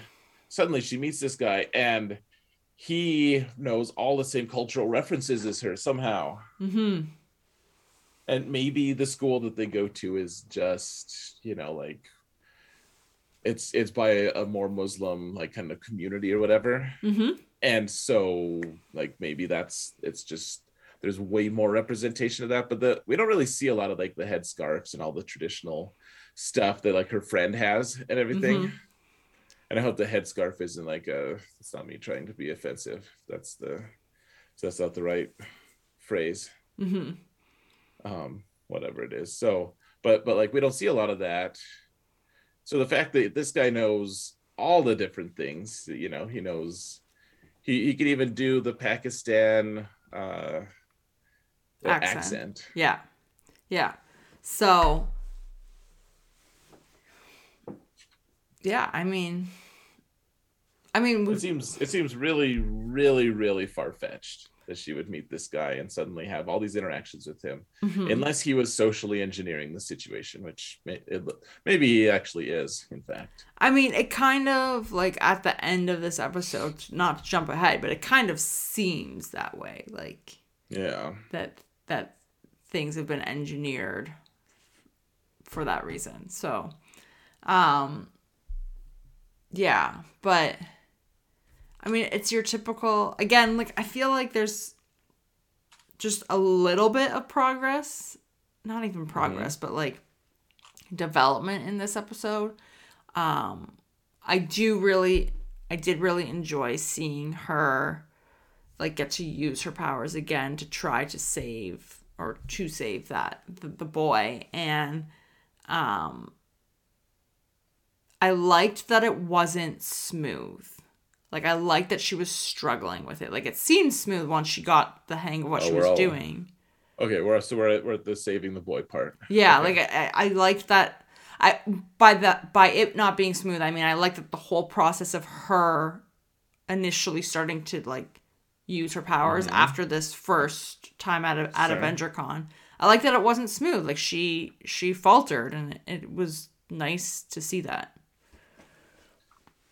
S1: suddenly she meets this guy and he knows all the same cultural references as her somehow
S3: mm-hmm
S1: and maybe the school that they go to is just you know like it's it's by a, a more muslim like kind of community or whatever.
S3: Mm-hmm.
S1: And so like maybe that's it's just there's way more representation of that but the we don't really see a lot of like the headscarves and all the traditional stuff that like her friend has and everything.
S3: Mhm.
S1: and i hope the headscarf isn't like a it's not me trying to be offensive. That's the that's not the right phrase.
S3: Mm-hmm
S1: um whatever it is so but but like we don't see a lot of that so the fact that this guy knows all the different things you know he knows he, he could even do the pakistan uh the
S3: Accent.
S1: accent.
S3: Yeah. Yeah. So Yeah, I mean I mean
S1: it seems it seems really really really far-fetched that she would meet this guy and suddenly have all these interactions with him
S3: Mhm.
S1: unless he was socially engineering the situation which may, it, maybe he actually is in fact
S3: I mean it kind of like at the end of this episode, not to jump ahead, but it kind of seems that way. Like
S1: yeah
S3: that that things have been engineered for that reason. So um yeah, but I mean it's your typical again, like I feel like there's just a little bit of progress, not even progress, but like development in this episode. Um I do really I did really enjoy seeing her like get to use her powers again to try to save or to save that the, the boy. And um I liked that it wasn't smooth. Like I liked that she was struggling with it. Like it seemed smooth once she got the hang of what
S1: Oh,
S3: she was
S1: all-
S3: doing.
S1: Okay, we're so we're at, we're at the saving the boy part.
S3: Yeah,
S1: Okay.
S3: like I, I liked that. I by that by it not being smooth. I mean, I liked that the whole process of her initially starting to like use her powers mm-hmm. after this first time at at
S1: Sure.
S3: AvengerCon. I like that it wasn't smooth. Like she she faltered, and it, it was nice to see that.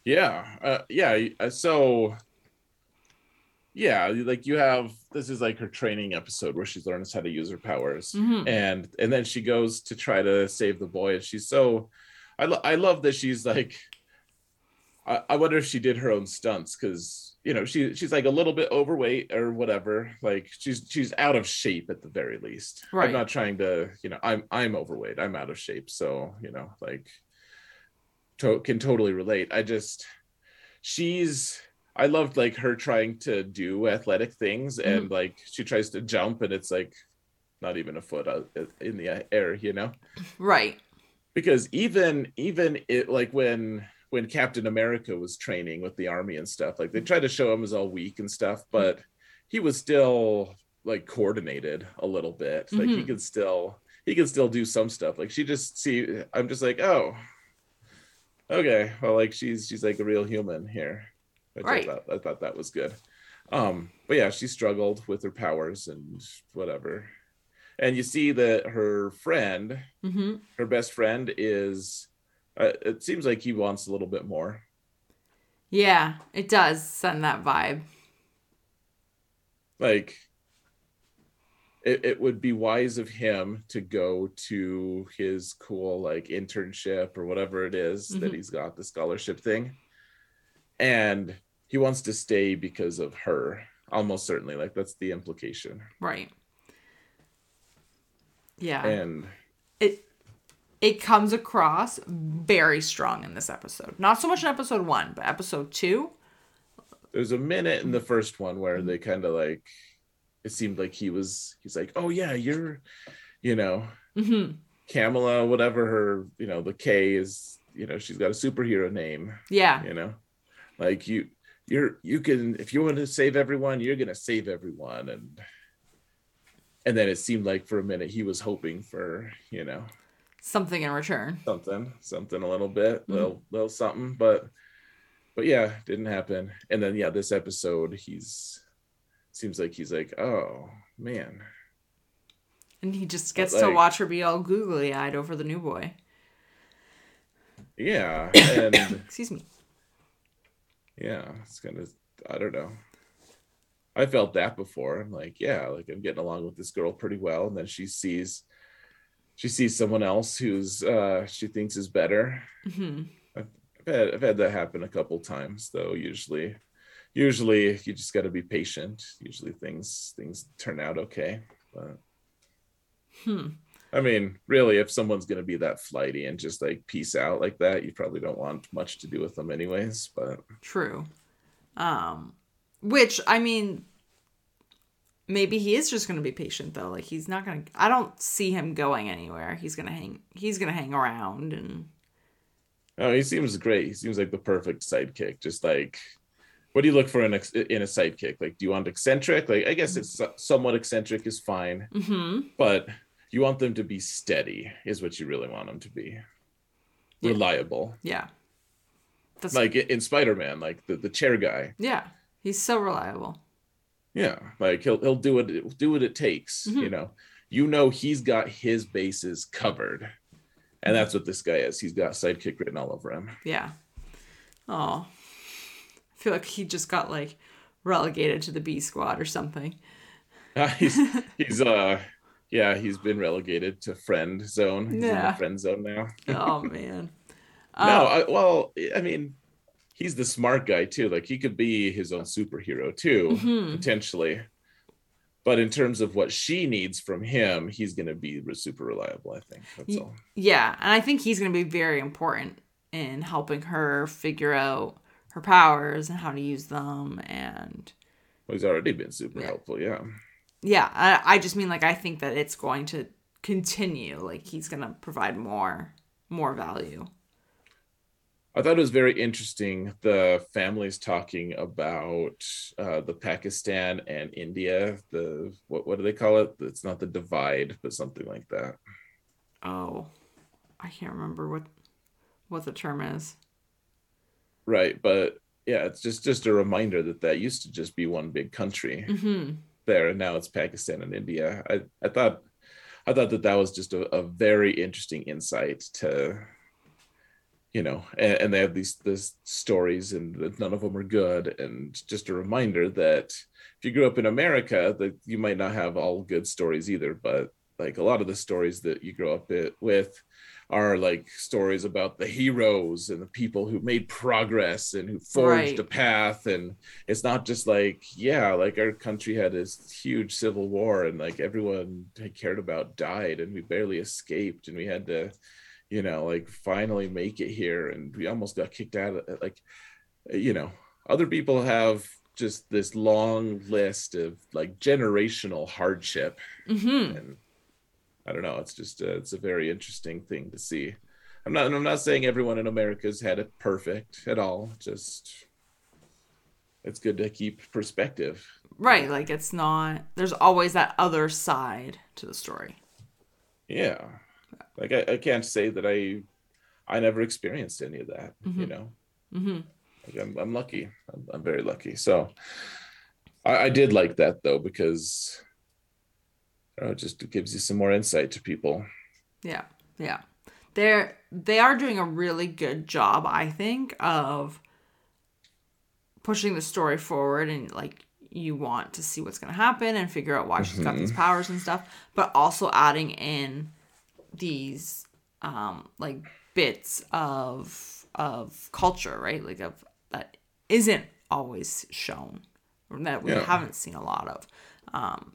S1: Yeah, uh, yeah. uh, So, yeah, like you have this is like her training episode where she learns how to use her powers,
S3: Mhm.
S1: and and then she goes to try to save the boy, and she's so. I lo- I love that she's like. I, I wonder if she did her own stunts because you know she she's like a little bit overweight or whatever. Like she's she's out of shape at the very least.
S3: Right.
S1: I'm not trying to you know I'm I'm overweight. I'm out of shape, so you know like to- can totally relate. I just she's I loved like her trying to do athletic things mm-hmm. and like she tries to jump and it's like not even a foot uh, in the air, you know?
S3: Right.
S1: Because even even it like when when Captain America was training with the army and stuff, like they mm-hmm. tried to show him as all weak and stuff, mm-hmm. but he was still like coordinated a little bit. Like he
S3: Mhm.
S1: could still he could still do some stuff. Like she just see I'm just like, oh, okay. Well, like she's she's like a real human here. Which
S3: Right.
S1: I thought I thought that was good. Um, but yeah, she struggled with her powers and whatever. And you see that her friend,
S3: hmm
S1: her best friend, is uh, it seems like he wants a little bit more.
S3: Yeah, it does send that vibe.
S1: Like it, it would be wise of him to go to his cool like internship or whatever it is that
S3: Mhm.
S1: he's got the scholarship thing and he wants to stay because of her almost certainly like that's the implication
S3: Right. Yeah.
S1: and
S3: it it comes across very strong in this episode. Not so much in episode one, but episode two.
S1: there's a minute in the first one where they kind of like it seemed like he was he's like oh yeah you're you know
S3: hmm
S1: Kamala, whatever her, you know, the K is, you know, she's got a superhero name,
S3: Yeah.
S1: you know, like you, you're, you can, if you want to save everyone, you're going to save everyone. And, and then it seemed like for a minute he was hoping for, you know,
S3: Something in return.
S1: something, something a little bit,
S3: Mhm.
S1: little, little something, but, but yeah, didn't happen. And then, yeah, this episode, he's, seems like he's like, oh man,
S3: And he just gets to watch her be all googly eyed over the new boy.
S1: yeah. <coughs> And,
S3: Excuse me.
S1: yeah it's kind of i don't know i felt that before i'm like yeah like i'm getting along with this girl pretty well and then she sees she sees someone else who's uh she thinks is better
S3: hmm
S1: i've had, I've had that happen a couple times though usually usually you just got to be patient usually things things turn out okay but
S3: Hmm.
S1: i mean really if someone's going to be that flighty and just like peace out like that you probably don't want much to do with them anyways but
S3: True. Um, which I mean, maybe he is just going to be patient though. Like he's not going to. I don't see him going anywhere. He's gonna hang. He's gonna hang around and.
S1: Oh, he seems great. He seems like the perfect sidekick. Just like, what do you look for in a, in a sidekick? Like, do you want eccentric? Like, I guess it's somewhat eccentric is fine,
S3: hmm
S1: but you want them to be steady, is what you really want them to be.
S3: Yeah.
S1: Reliable.
S3: Yeah. That's
S1: Like in Spider Man, like the, the chair guy.
S3: yeah. He's so reliable.
S1: Yeah. Like he'll, he'll do what, do what it takes.
S3: Mhm.
S1: You know, you know, he's got his bases covered. And that's what this guy is. He's got sidekick written all over him.
S3: Yeah. Oh. Feel like he just got like relegated to the B squad or something.
S1: Uh, <laughs> he's he's uh yeah he's been relegated to friend zone he's in
S3: Yeah.
S1: the friend zone now
S3: Oh <laughs> man.
S1: no
S3: Uh,
S1: I, well i mean he's the smart guy too like he could be his own superhero too
S3: mhm.
S1: potentially but in terms of what she needs from him he's going to be super reliable i think that's all
S3: Yeah, and I think he's going to be very important in helping her figure out her powers and how to use them and
S1: well, he's already been super
S3: Yeah.
S1: helpful yeah
S3: yeah I, I just mean like i think that it's going to continue like he's gonna provide more more value
S1: I thought it was very interesting the families talking about uh, the Pakistan and India. The what what do they call it? It's not the divide, but something like that.
S3: oh i can't remember what what the term is
S1: Right, but yeah, it's just just a reminder that that used to just be one big country
S3: mm-hmm.
S1: there, and now it's Pakistan and India. I I thought I thought that that was just a, a very interesting insight to you know and, and they have these this stories and none of them are good and just a reminder that if you grew up in america that you might not have all good stories either but like a lot of the stories that you grow up with are like stories about the heroes and the people who made progress and who forged
S3: Right.
S1: a path and it's not just like yeah like our country had this huge civil war and like everyone I cared about died and we barely escaped and we had to you know like finally make it here and we almost got kicked out of like you know other people have just this long list of like generational hardship
S3: Mm-hmm.
S1: and I don't know. It's just uh, it's a very interesting thing to see. I'm not I'm not saying everyone in America's had it perfect at all. Just it's good to keep perspective.
S3: Right, like it's not. There's always that other side to the story.
S1: Yeah, like I, I can't say that I I never experienced any of that. You
S3: Mhm.
S1: know,
S3: Mm-hmm.
S1: like I'm I'm lucky. I'm, I'm very lucky. So I, I did like that though because I know, it just gives you some more insight to people.
S3: Yeah, yeah. They're they are doing a really good job, I think, of pushing the story forward and like you want to see what's gonna happen and figure out why she's got these powers and stuff, but also adding in these um like bits of of culture, right? Like of that isn't always shown that we
S1: Yeah.
S3: haven't seen a lot of. Um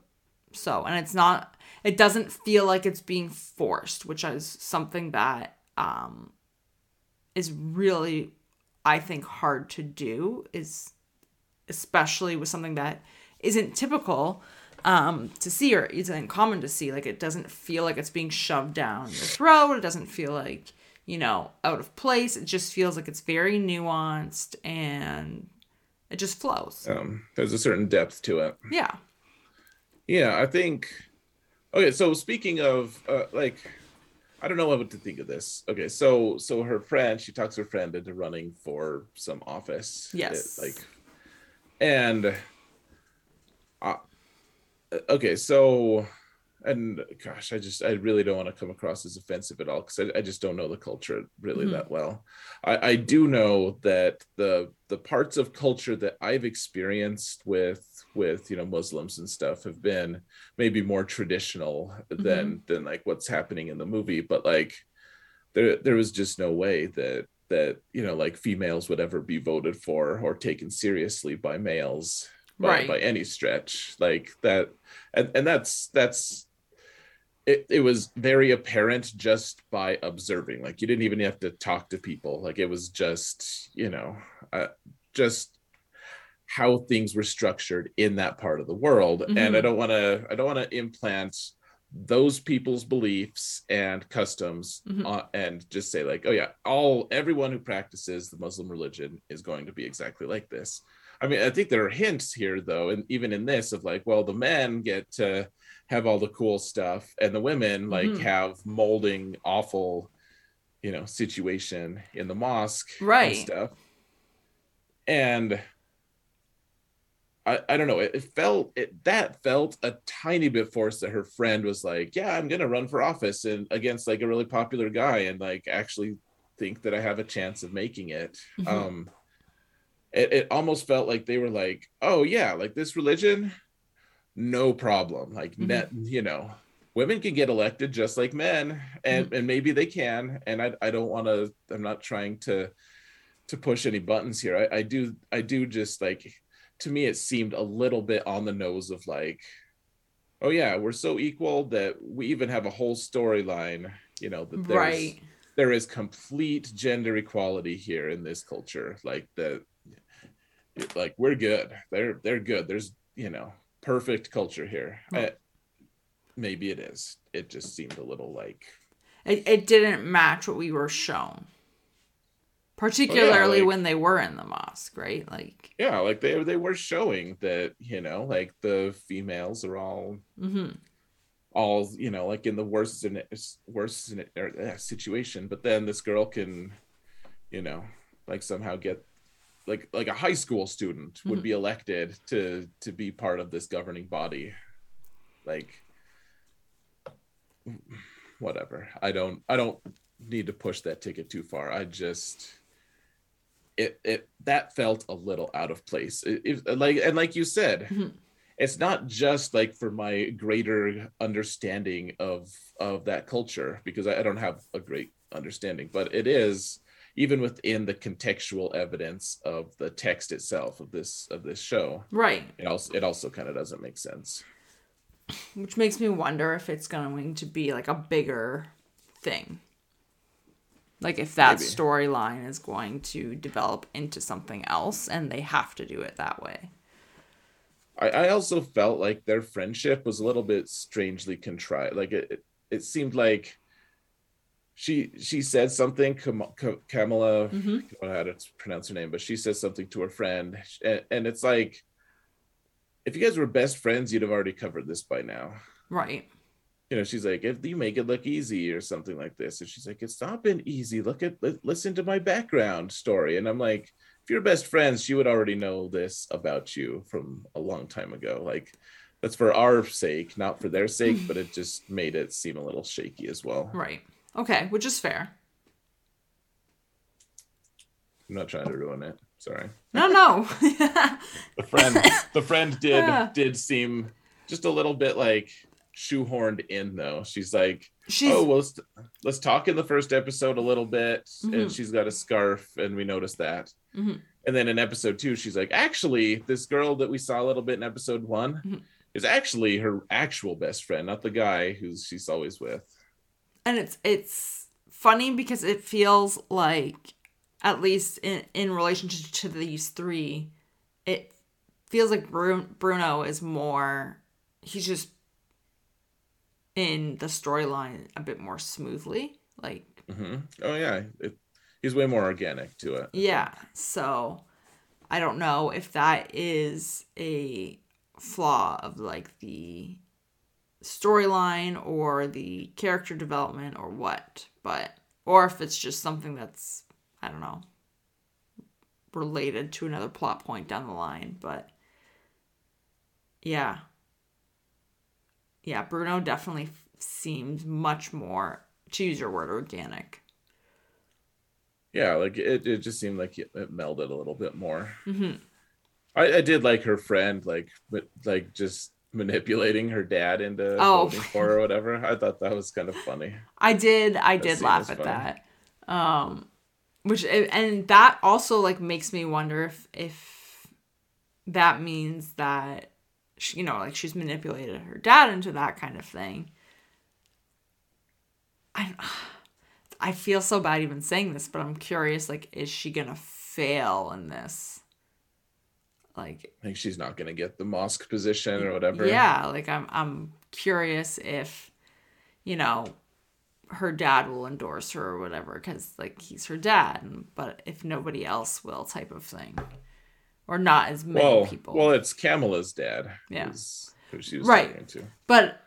S3: so and it's not it doesn't feel like it's being forced, which is something that um is really I think hard to do is especially with something that isn't typical um to see or isn't common to see. Like it doesn't feel like it's being shoved down your throat. It doesn't feel like you know out of place. It just feels like it's very nuanced and it just flows.
S1: Um, there's a certain depth to it.
S3: yeah
S1: Yeah, I think. Okay, so speaking of uh, like, I don't know what to think of this. Okay, so so her friend, she talks her friend into running for some office.
S3: Yes.
S1: It, like, and, uh, okay, so, and gosh, I just I really don't want to come across as offensive at all because I, I just don't know the culture really
S3: Mhm.
S1: that well. I, I do know that the the parts of culture that I've experienced with with you know Muslims and stuff have been maybe more traditional than than like what's happening in the movie, but like there there was just no way that that you know like females would ever be voted for or taken seriously by males by,
S3: Right.
S1: by any stretch like that and and that's that's it, it was very apparent just by observing. Like you didn't even have to talk to people. Like it was just you know uh, just how things were structured in that part of the world. And i don't want to i don't want to implant those people's beliefs and customs
S3: Mhm.
S1: uh, and just say like oh yeah all everyone who practices the muslim religion is going to be exactly like this i mean i think there are hints here though and even in this of like well the men get to have all the cool stuff and the women like
S3: Mhm.
S1: have molding awful you know situation in the mosque
S3: Right.
S1: and stuff and I, I don't know it, it felt it that felt a tiny bit forced that her friend was like yeah i'm gonna run for office and against like a really popular guy and like actually think that i have a chance of making it
S3: Mhm.
S1: um it, it almost felt like they were like oh yeah like this religion no problem. Like
S3: Mhm.
S1: net you know women can get elected just like men and and maybe they can and i, I don't want to i'm not trying to to push any buttons here. I, I do i do just like to me it seemed a little bit on the nose of like oh yeah we're so equal that we even have a whole storyline you know that there's
S3: right.
S1: there is complete gender equality here in this culture like the like we're good. They're they're good. There's you know perfect culture here. I, maybe it is. It just seemed a little like
S3: It, it didn't match what we were shown. Particularly
S1: like-
S3: when they were in the mosque, right? Like,
S1: yeah like they they were showing that you know like the females are all
S3: hmm
S1: all you know like in the worst in worst in, or, uh, situation. But then this girl can you know like somehow get like like a high school student would
S3: Mhm.
S1: be elected to to be part of this governing body like whatever i don't i don't need to push that ticket too far i just it it that felt a little out of place it, it- like and like you said
S3: Mhm.
S1: it's not just like for my greater understanding of of that culture because I, I don't have a great understanding but it is even within the contextual evidence of the text itself of this of this show
S3: right.
S1: it also it also kind of doesn't make sense
S3: Which makes me wonder if it's going to be like a bigger thing. Like if that storyline is going to develop into something else and they have to do it that way.
S1: I, I also felt like their friendship was a little bit strangely contrived. Like it, it, it seemed like she she said something. Kam- Ka- Kamala,
S3: Mhm.
S1: I don't know how to pronounce her name, but she says something to her friend, and, and it's like, if you guys were best friends, you'd have already covered this by now.
S3: Right.
S1: You know, she's like, if you make it look easy or something like this, and she's like, it's not been easy. Look at listen to my background story, and I'm like, if you're best friends, she would already know this about you from a long time ago. Like, that's for our sake, not for their sake, <laughs> but it just made it seem a little shaky as well.
S3: Right. Okay, which is fair.
S1: I'm not trying to ruin it. Sorry.
S3: No, no. <laughs>
S1: The friend, the friend did
S3: Yeah. <laughs>
S1: did seem just a little bit like shoehorned in though. She's like,
S3: She's
S1: oh well, let's, let's talk in the first episode a little bit, and
S3: Mhm.
S1: she's got a scarf, and we noticed that.
S3: Mhm.
S1: And then in episode two, she's like, actually, this girl that we saw a little bit in episode one
S3: Mhm.
S1: is actually her actual best friend, not the guy who she's always with.
S3: And it's it's funny because it feels like at least in in relationship to these three it feels like Bru- bruno is more he's just in the storyline a bit more smoothly like
S1: hmm Oh yeah, it, he's way more organic to it.
S3: yeah. So i don't know if that is a flaw of like the storyline or the character development or what but or if it's just something that's i don't know related to another plot point down the line but yeah. Yeah bruno definitely f- seems much more to use your word organic.
S1: Yeah, like it, it just seemed like it, it melded a little bit more.
S3: hmm
S1: I, I did like her friend, like but like just manipulating her dad into
S3: Oh.
S1: voting for or whatever. I thought that was kind of funny.
S3: I did I
S1: That
S3: did laugh at
S1: funny.
S3: that. Um which and that also like makes me wonder if if that means that she, you know like she's manipulated her dad into that kind of thing. I I feel so bad even saying this, but I'm curious like is she going to fail in this? Like
S1: think she's not gonna get the mosque position or whatever.
S3: yeah, like I'm I'm curious if you know her dad will endorse her or whatever cuz like he's her dad, but if nobody else will type of thing. Or not as many
S1: Well,
S3: people.
S1: well, it's Kamala's dad.
S3: Yeah.
S1: Who she was
S3: Right.
S1: talking to.
S3: but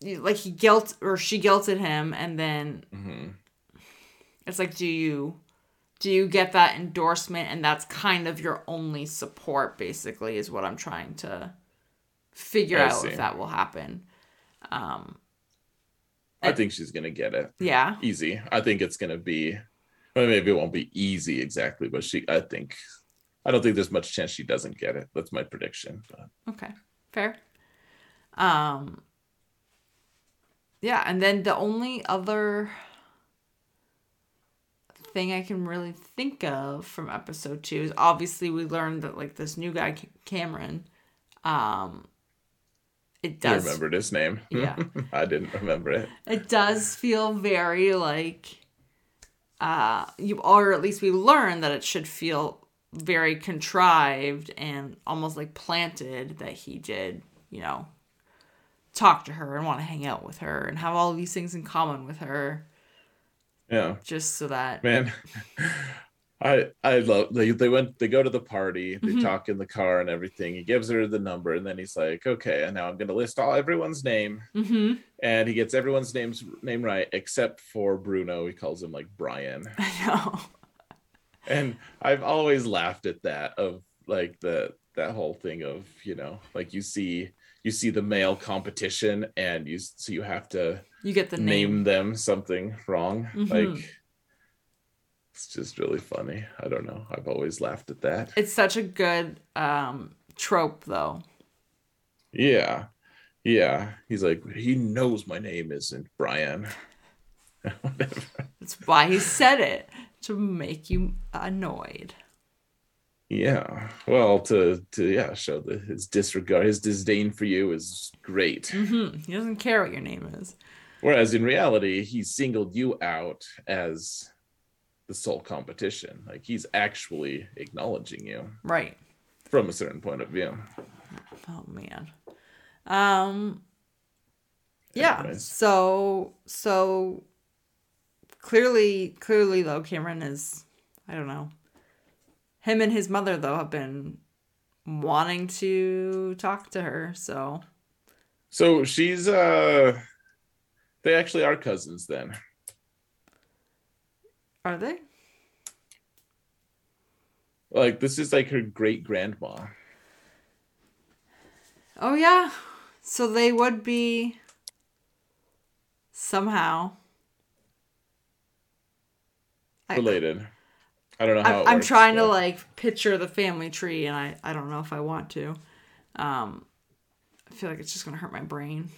S3: like he guilt or she guilted him and then
S1: hmm
S3: it's like do you do you get that endorsement and that's kind of your only support basically is what i'm trying to figure
S1: I
S3: out
S1: see.
S3: if that will happen um
S1: I think she's gonna get it
S3: yeah
S1: easy. I think it's gonna be. Well, maybe it won't be easy exactly, but she. I think. I don't think there's much chance she doesn't get it. That's my prediction. But
S3: okay fair um yeah and then the only other thing i can really think of from episode two is obviously we learned that like this new guy Ca- cameron um it
S1: I
S3: does
S1: remembered his name. <laughs>
S3: Yeah.
S1: I didn't remember it.
S3: it does feel very like uh you or at least we learned that it should feel very contrived and almost like planted that he did, you know, talk to her and want to hang out with her and have all these things in common with her
S1: Yeah.
S3: just so that
S1: Man. <laughs> I I love they they went they go to the party, they
S3: Mhm.
S1: talk in the car and everything. He gives her the number and then he's like, "Okay, and now I'm going to list all everyone's name."
S3: hmm
S1: And he gets everyone's names name right except for Bruno. He calls him like Brian. <laughs>
S3: I know.
S1: and I've always laughed at that of like the that whole thing of you know like you see you see the male competition and you so you have to
S3: You get the
S1: name.
S3: name.
S1: them something wrong
S3: Mhm.
S1: like it's just really funny I don't know I've always laughed at that
S3: It's such a good um trope though.
S1: yeah yeah he's like he knows my name isn't Brian <laughs>
S3: That's why he said it to make you annoyed.
S1: Yeah well to to yeah show that his disregard his disdain for you is great
S3: hmm He doesn't care what your name is.
S1: Whereas in reality, he singled you out as the sole competition. Like he's actually acknowledging you
S3: Right.
S1: from a certain point of view.
S3: Oh man. Um yeah.
S1: Anyways.
S3: So so clearly clearly though Kamran is I don't know. Him and his mother though have been wanting to talk to her, so
S1: So she's uh they actually are cousins then.
S3: are they?
S1: Like this is like her great grandma.
S3: Oh yeah. So they would be somehow
S1: Related. I don't know how
S3: I'm
S1: works,
S3: trying to like picture the family tree, and I I don't know if I want to. Um, I feel like it's just gonna hurt my brain.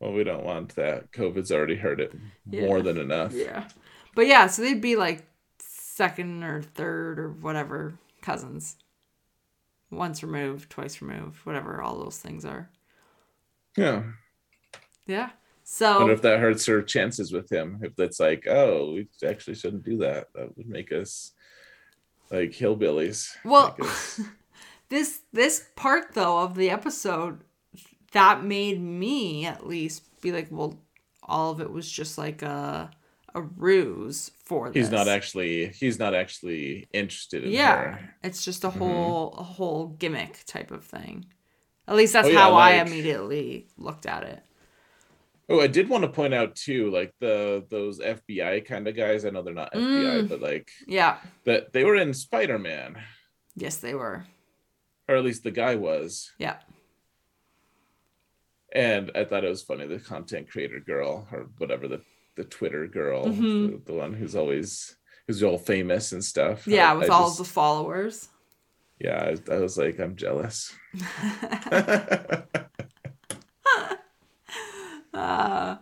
S1: Well, we don't want that. COVID's already hurt it
S3: Yeah.
S1: more than enough.
S3: Yeah, but yeah, so they'd be like second or third or whatever cousins. Once removed, twice removed, whatever all those things are.
S1: Yeah.
S3: Yeah.
S1: I wonder
S3: So
S1: if that hurts her chances with him. If that's like, oh, we actually shouldn't do that. That would make us like hillbillies.
S3: Well- <laughs> this this part though of the episode that made me at least be like, well, all of it was just like a a ruse for this.
S1: he's not actually he's not actually interested in
S3: yeah,
S1: her.
S3: it's just a
S1: Mhm.
S3: whole a whole gimmick type of thing. At least that's
S1: Oh, yeah,
S3: how I immediately looked at it.
S1: Oh, I did want to point out too, like the those FBI kind of guys. I know they're not FBI,
S3: Mm.
S1: but like
S3: Yeah.
S1: that they were in Spider Man,
S3: Yes, they were.
S1: or at least the guy was.
S3: Yeah.
S1: And I thought it was funny the content creator girl or whatever the the Twitter girl,
S3: Mhm.
S1: the, the one who's always who's all famous and stuff.
S3: Yeah,
S1: I-
S3: with
S1: I
S3: all
S1: just-
S3: the followers.
S1: yeah, I, I was like, I'm jealous. <laughs> <laughs> <laughs>
S3: Uh,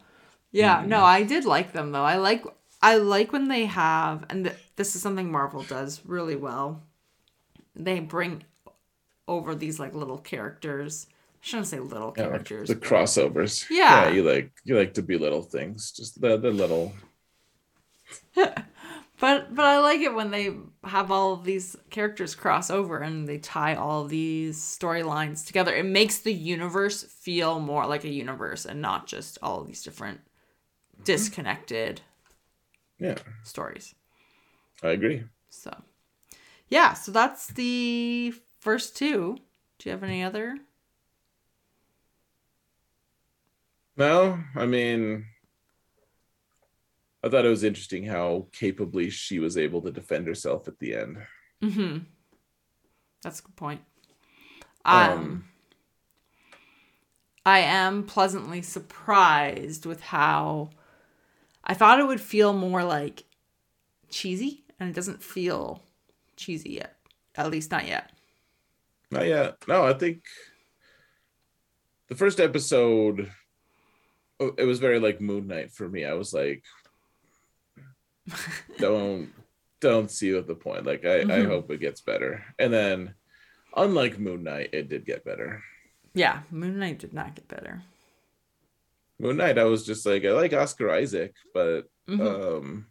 S3: yeah, no, I did like them though. I like I like when they have, and th- this is something Marvel does really well. They bring over these like little characters. I shouldn't say little
S1: Yeah,
S3: characters.
S1: the crossovers.
S3: Yeah. yeah.
S1: you like you like to be little things, just the the little. <laughs>
S3: But but I like it when they have all of these characters cross over and they tie all these storylines together. It makes the universe feel more like a universe and not just all these different mm-hmm. disconnected
S1: Yeah,
S3: stories.
S1: I agree.
S3: So, yeah, so that's the first two. Do you have any other?
S1: No, I mean, I thought it was interesting how capably she was able to defend herself at the end.
S3: Mm-hmm. That's a good point. Um,
S1: Um,
S3: I am pleasantly surprised with how I thought it would feel more like cheesy, and it doesn't feel cheesy yet. At least not yet.
S1: Not yet. No, I think the first episode, oh, it was very like Moon Knight for me. I was like, <laughs> don't don't see what the point. Like I, I
S3: Mhm.
S1: hope it gets better. And then, unlike Moon Knight, it did get better.
S3: Yeah, Moon Knight did not get better.
S1: Moon Knight, I was just like, I like Oscar Isaac, but
S3: Mhm.
S1: um,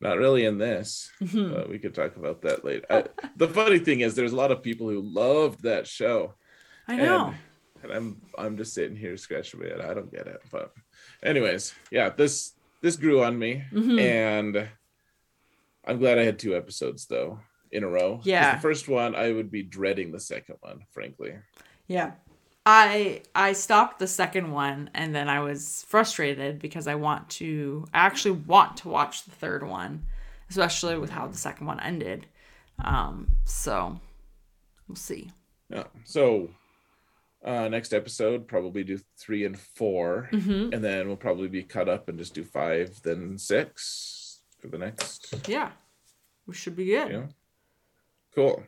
S1: Not really in this.
S3: Mhm.
S1: Uh, we could talk about that later. I, the funny thing is, there's a lot of people who loved that show.
S3: I know.
S1: And, and I'm I'm just sitting here scratching my head. I don't get it. But anyways, yeah, this this grew on me.
S3: Mhm.
S1: And I'm glad I had two episodes though in a row.
S3: Yeah.
S1: The first one, I would be dreading the second one, frankly.
S3: Yeah. I I stopped the second one and then I was frustrated because I want to I actually want to watch the third one, especially with how the second one ended. Um so we'll see.
S1: Yeah. So uh next episode, probably do three and 4
S3: Mhm.
S1: And then we'll probably be cut up and just do five, then six for the next.
S3: Yeah. We should be good.
S1: Yeah. Cool.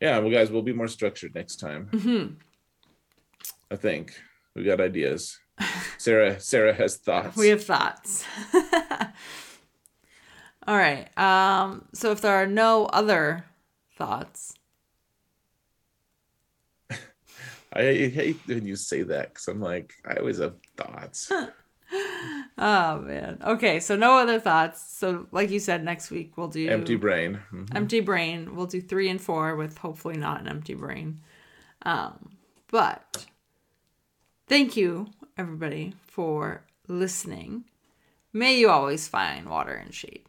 S1: Yeah, well guys, we'll be more structured next time.
S3: Mhm.
S1: I think. We got ideas. <laughs> Sarah Sarah has thoughts.
S3: We have thoughts. <laughs> All right. Um so if there are no other thoughts,
S1: I hate when you say that because I'm like, I always have thoughts. <laughs>
S3: Oh man. Okay, so no other thoughts. So like you said, next week we'll do
S1: Empty brain. Mhm.
S3: empty brain. We'll do three and four with hopefully not an empty brain. Um, but thank you everybody for listening. May you always find water and shade.